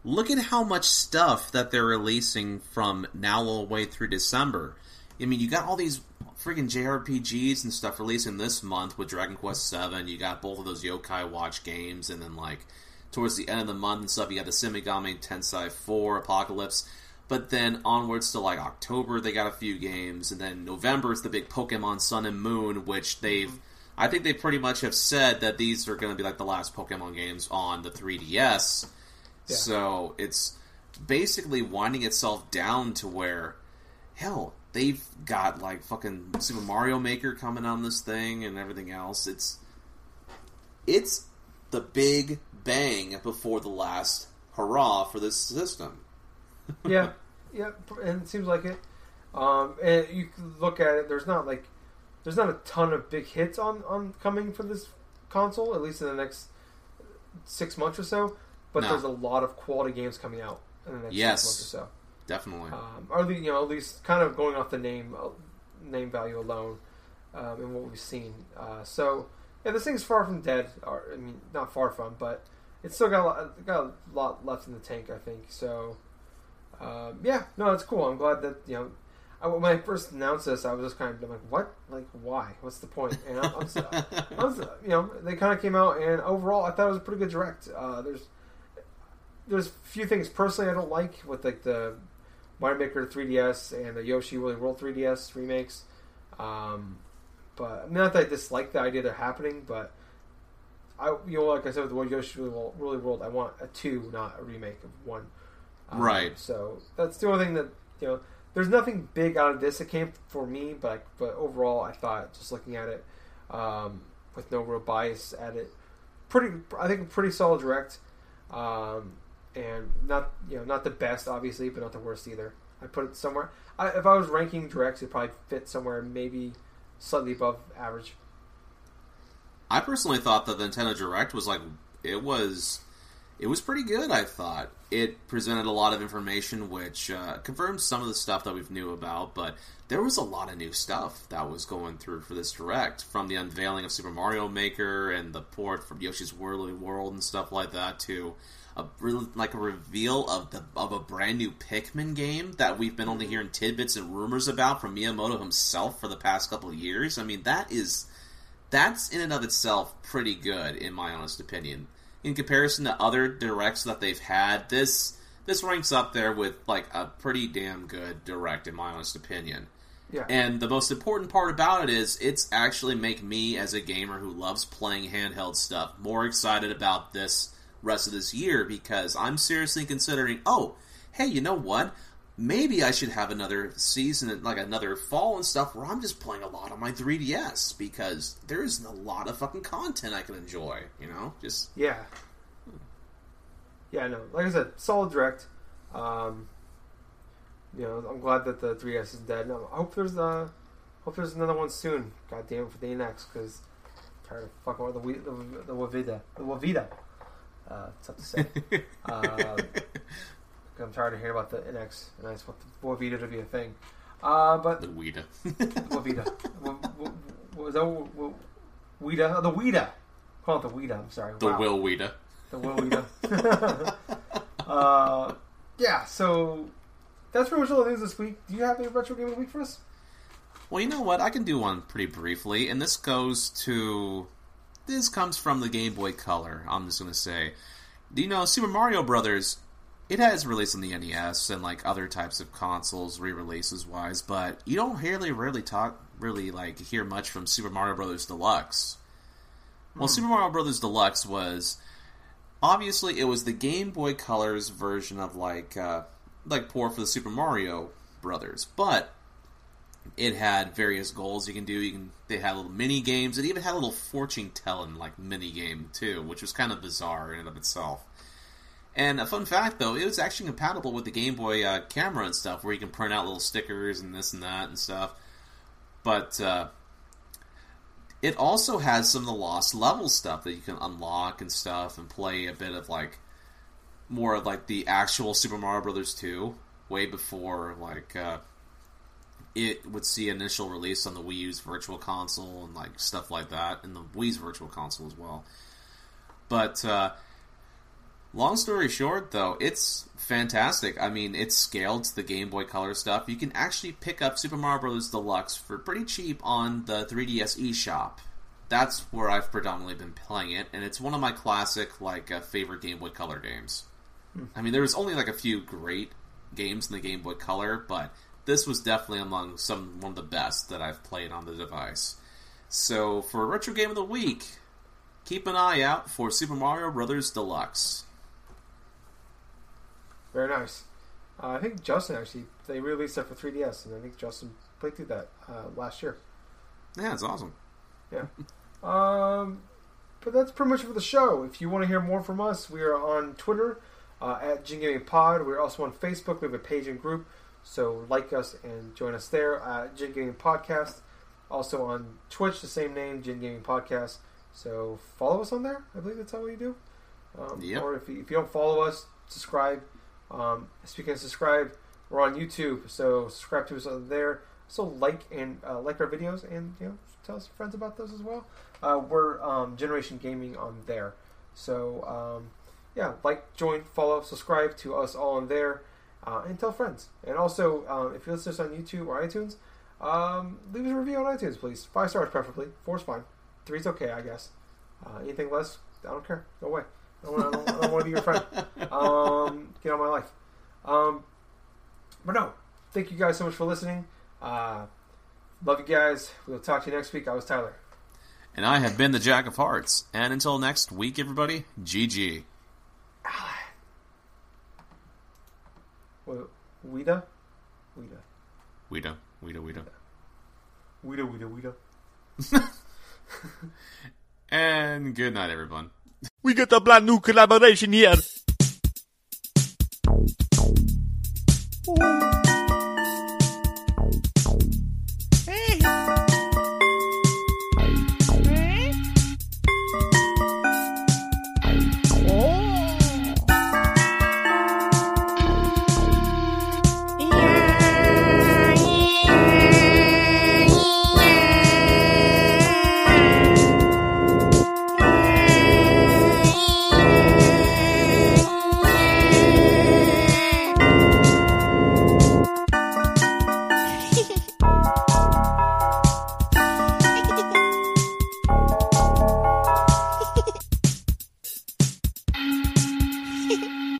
Look at how much stuff that they're releasing from now all the way through December. I mean, you got all these freaking JRPGs and stuff releasing this month with Dragon Quest VII. You got both of those Yokai Watch games, and then like towards the end of the month and stuff, you got the Shin Megami Tensei 4 Apocalypse. But then onwards to like October, they got a few games, and then November is the big Pokemon Sun and Moon, which they've I think they pretty much have said that these are going to be like the last Pokemon games on the 3DS. Yeah. So it's basically winding itself down to where, hell, they've got like fucking Super Mario Maker coming on this thing and everything else. It's it's the big bang before the last hurrah for this system. yeah, *laughs* yeah, and it seems like it. Um, and you look at it. There's not like there's not a ton of big hits on on coming for this console, at least in the next six months or so. But No. there's a lot of quality games coming out in the next Yes. six months or so. Definitely. Um, or at least, you know, at least kind of going off the name uh, name value alone um, and what we've seen. Uh, so yeah, this thing's far from dead. Or, I mean, not far from, but it's still got a lot, got a lot left in the tank. I think so. Um, yeah, no, it's cool. I'm glad that you know. I, when I first announced this, I was just kind of like, "What? Like, why? What's the point?" And I'm, I'm, s- I was, you know, they kind of came out, and overall, I thought it was a pretty good direct. Uh, there's there's a few things personally I don't like with like the Mario Maker 3DS and the Yoshi Woolly World 3DS remakes. Um, but not that I dislike the idea they're happening, but I, you know, like I said with the World Yoshi Woolly World, I want a two, not a remake of one. Um, Right. So that's the only thing that you know. There's nothing big out of this that came for me, but but overall, I thought just looking at it um, with no real bias at it, pretty. I think pretty solid direct. Um, and not you know not the best obviously, but not the worst either. I put it somewhere. I, if I was ranking directs, it probably fit somewhere maybe slightly above average. I personally thought that the Nintendo Direct was like it was it was pretty good. I thought it presented a lot of information, which uh, confirms some of the stuff that we've knew about. But there was a lot of new stuff that was going through for this Direct, from the unveiling of Super Mario Maker and the port from Yoshi's Woolly World and stuff like that to a like a reveal of the of a brand new Pikmin game that we've been only hearing tidbits and rumors about from Miyamoto himself for the past couple of years. I mean, that is that's in and of itself pretty good in my honest opinion in comparison to other directs that they've had this this ranks up there with like a pretty damn good direct in my honest opinion. Yeah, and the most important part about it is it's actually make me as a gamer who loves playing handheld stuff more excited about this rest of this year because i'm seriously considering oh hey you know what maybe I should have another season, like another fall and stuff, where I'm just playing a lot on my 3DS because there's a lot of fucking content I can enjoy. You know, just yeah, yeah. No, like I said, solid direct. Um, you know, I'm glad that the 3DS is dead. No, I hope there's uh, hope there's another one soon. God damn it for the NX because I'm tired of fucking with the Wii- the the Wavida the Wavida. Uh, it's tough to say. uh, *laughs* I'm tired of hearing about the NX, and I just want the Wavida to be a thing. Uh, but the Wii. Wavida. Wa- wa- wa- Was that Wida? Oh, the Wida. Call it the Wida. I'm sorry. The Wow. Will Wida. The Will Wida. *laughs* uh, yeah. So that's pretty much all the news this week. Do you have any retro game of the week for us? Well, you know what? I can do one pretty briefly, and this goes to. This comes from the Game Boy Color. I'm just going to say, do you know Super Mario Brothers? It has released on the NES and like other types of consoles, re-releases wise, but you don't really, really talk, really like hear much from Super Mario Brothers Deluxe. Well, Super Mario Brothers Deluxe was obviously it was the Game Boy Color's version of like uh, like poor for the Super Mario Brothers, but it had various goals you can do. You can they had little mini games. It even had a little fortune telling like mini game too, which was kind of bizarre in and of itself. And a fun fact though, it was actually compatible with the Game Boy uh, camera and stuff, where you can print out little stickers and this and that and stuff. But uh, it also has some of the lost level stuff that you can unlock and stuff, and play a bit of like more of like the actual Super Mario Brothers 2, way before like uh, it would see initial release on the Wii U's Virtual Console and like stuff like that, and the Wii's Virtual Console as well. But uh, long story short, though, it's fantastic. I mean, it's scaled to the Game Boy Color stuff. You can actually pick up Super Mario Bros. Deluxe for pretty cheap on the 3DS eShop. That's where I've predominantly been playing it, and it's one of my classic, like, uh, favorite Game Boy Color games. I mean, there was only like a few great games in the Game Boy Color, but this was definitely among some one of the best that I've played on the device. So for retro game of the week, keep an eye out for Super Mario Brothers Deluxe. Very nice. Uh, I think Justin actually they released that for 3DS, and I think Justin played through that uh, last year. Yeah, it's awesome. Yeah. *laughs* um, but that's pretty much for the show. If you want to hear more from us, we are on Twitter uh, at Gen Gaming Pod. We're also on Facebook. We have a page and group, so like us and join us there at Gen Gaming Podcast. Also on Twitch, the same name, Gen Gaming Podcast. So follow us on there. I believe that's how you do. Um, Yep. Or if you, if you don't follow us, subscribe. Um, speaking of subscribe, we're on YouTube, so subscribe to us there. So like and uh, like our videos, and you know, tell us friends about those as well. Uh, we're um, Generation Gaming on there, so um, yeah, like, join, follow, subscribe to us all on there, uh, and tell friends. And also, um, if you listen to us on YouTube or iTunes, um, leave us a review on iTunes, please. Five stars, preferably. Four's fine. Three's okay, I guess. Uh, anything less, I don't care. Go away. I don't, don't, don't want to be your friend. Um, get on my life. Um, but no, thank you guys so much for listening. Uh, love you guys. We'll talk to you next week. I was Tyler. And I have been the Jack of Hearts. And until next week, everybody, GG. Weeda? Weeda. Weeda, Weeda, Weeda. Weeda, Weeda, Weeda. And good night, everyone. We got a brand new collaboration here.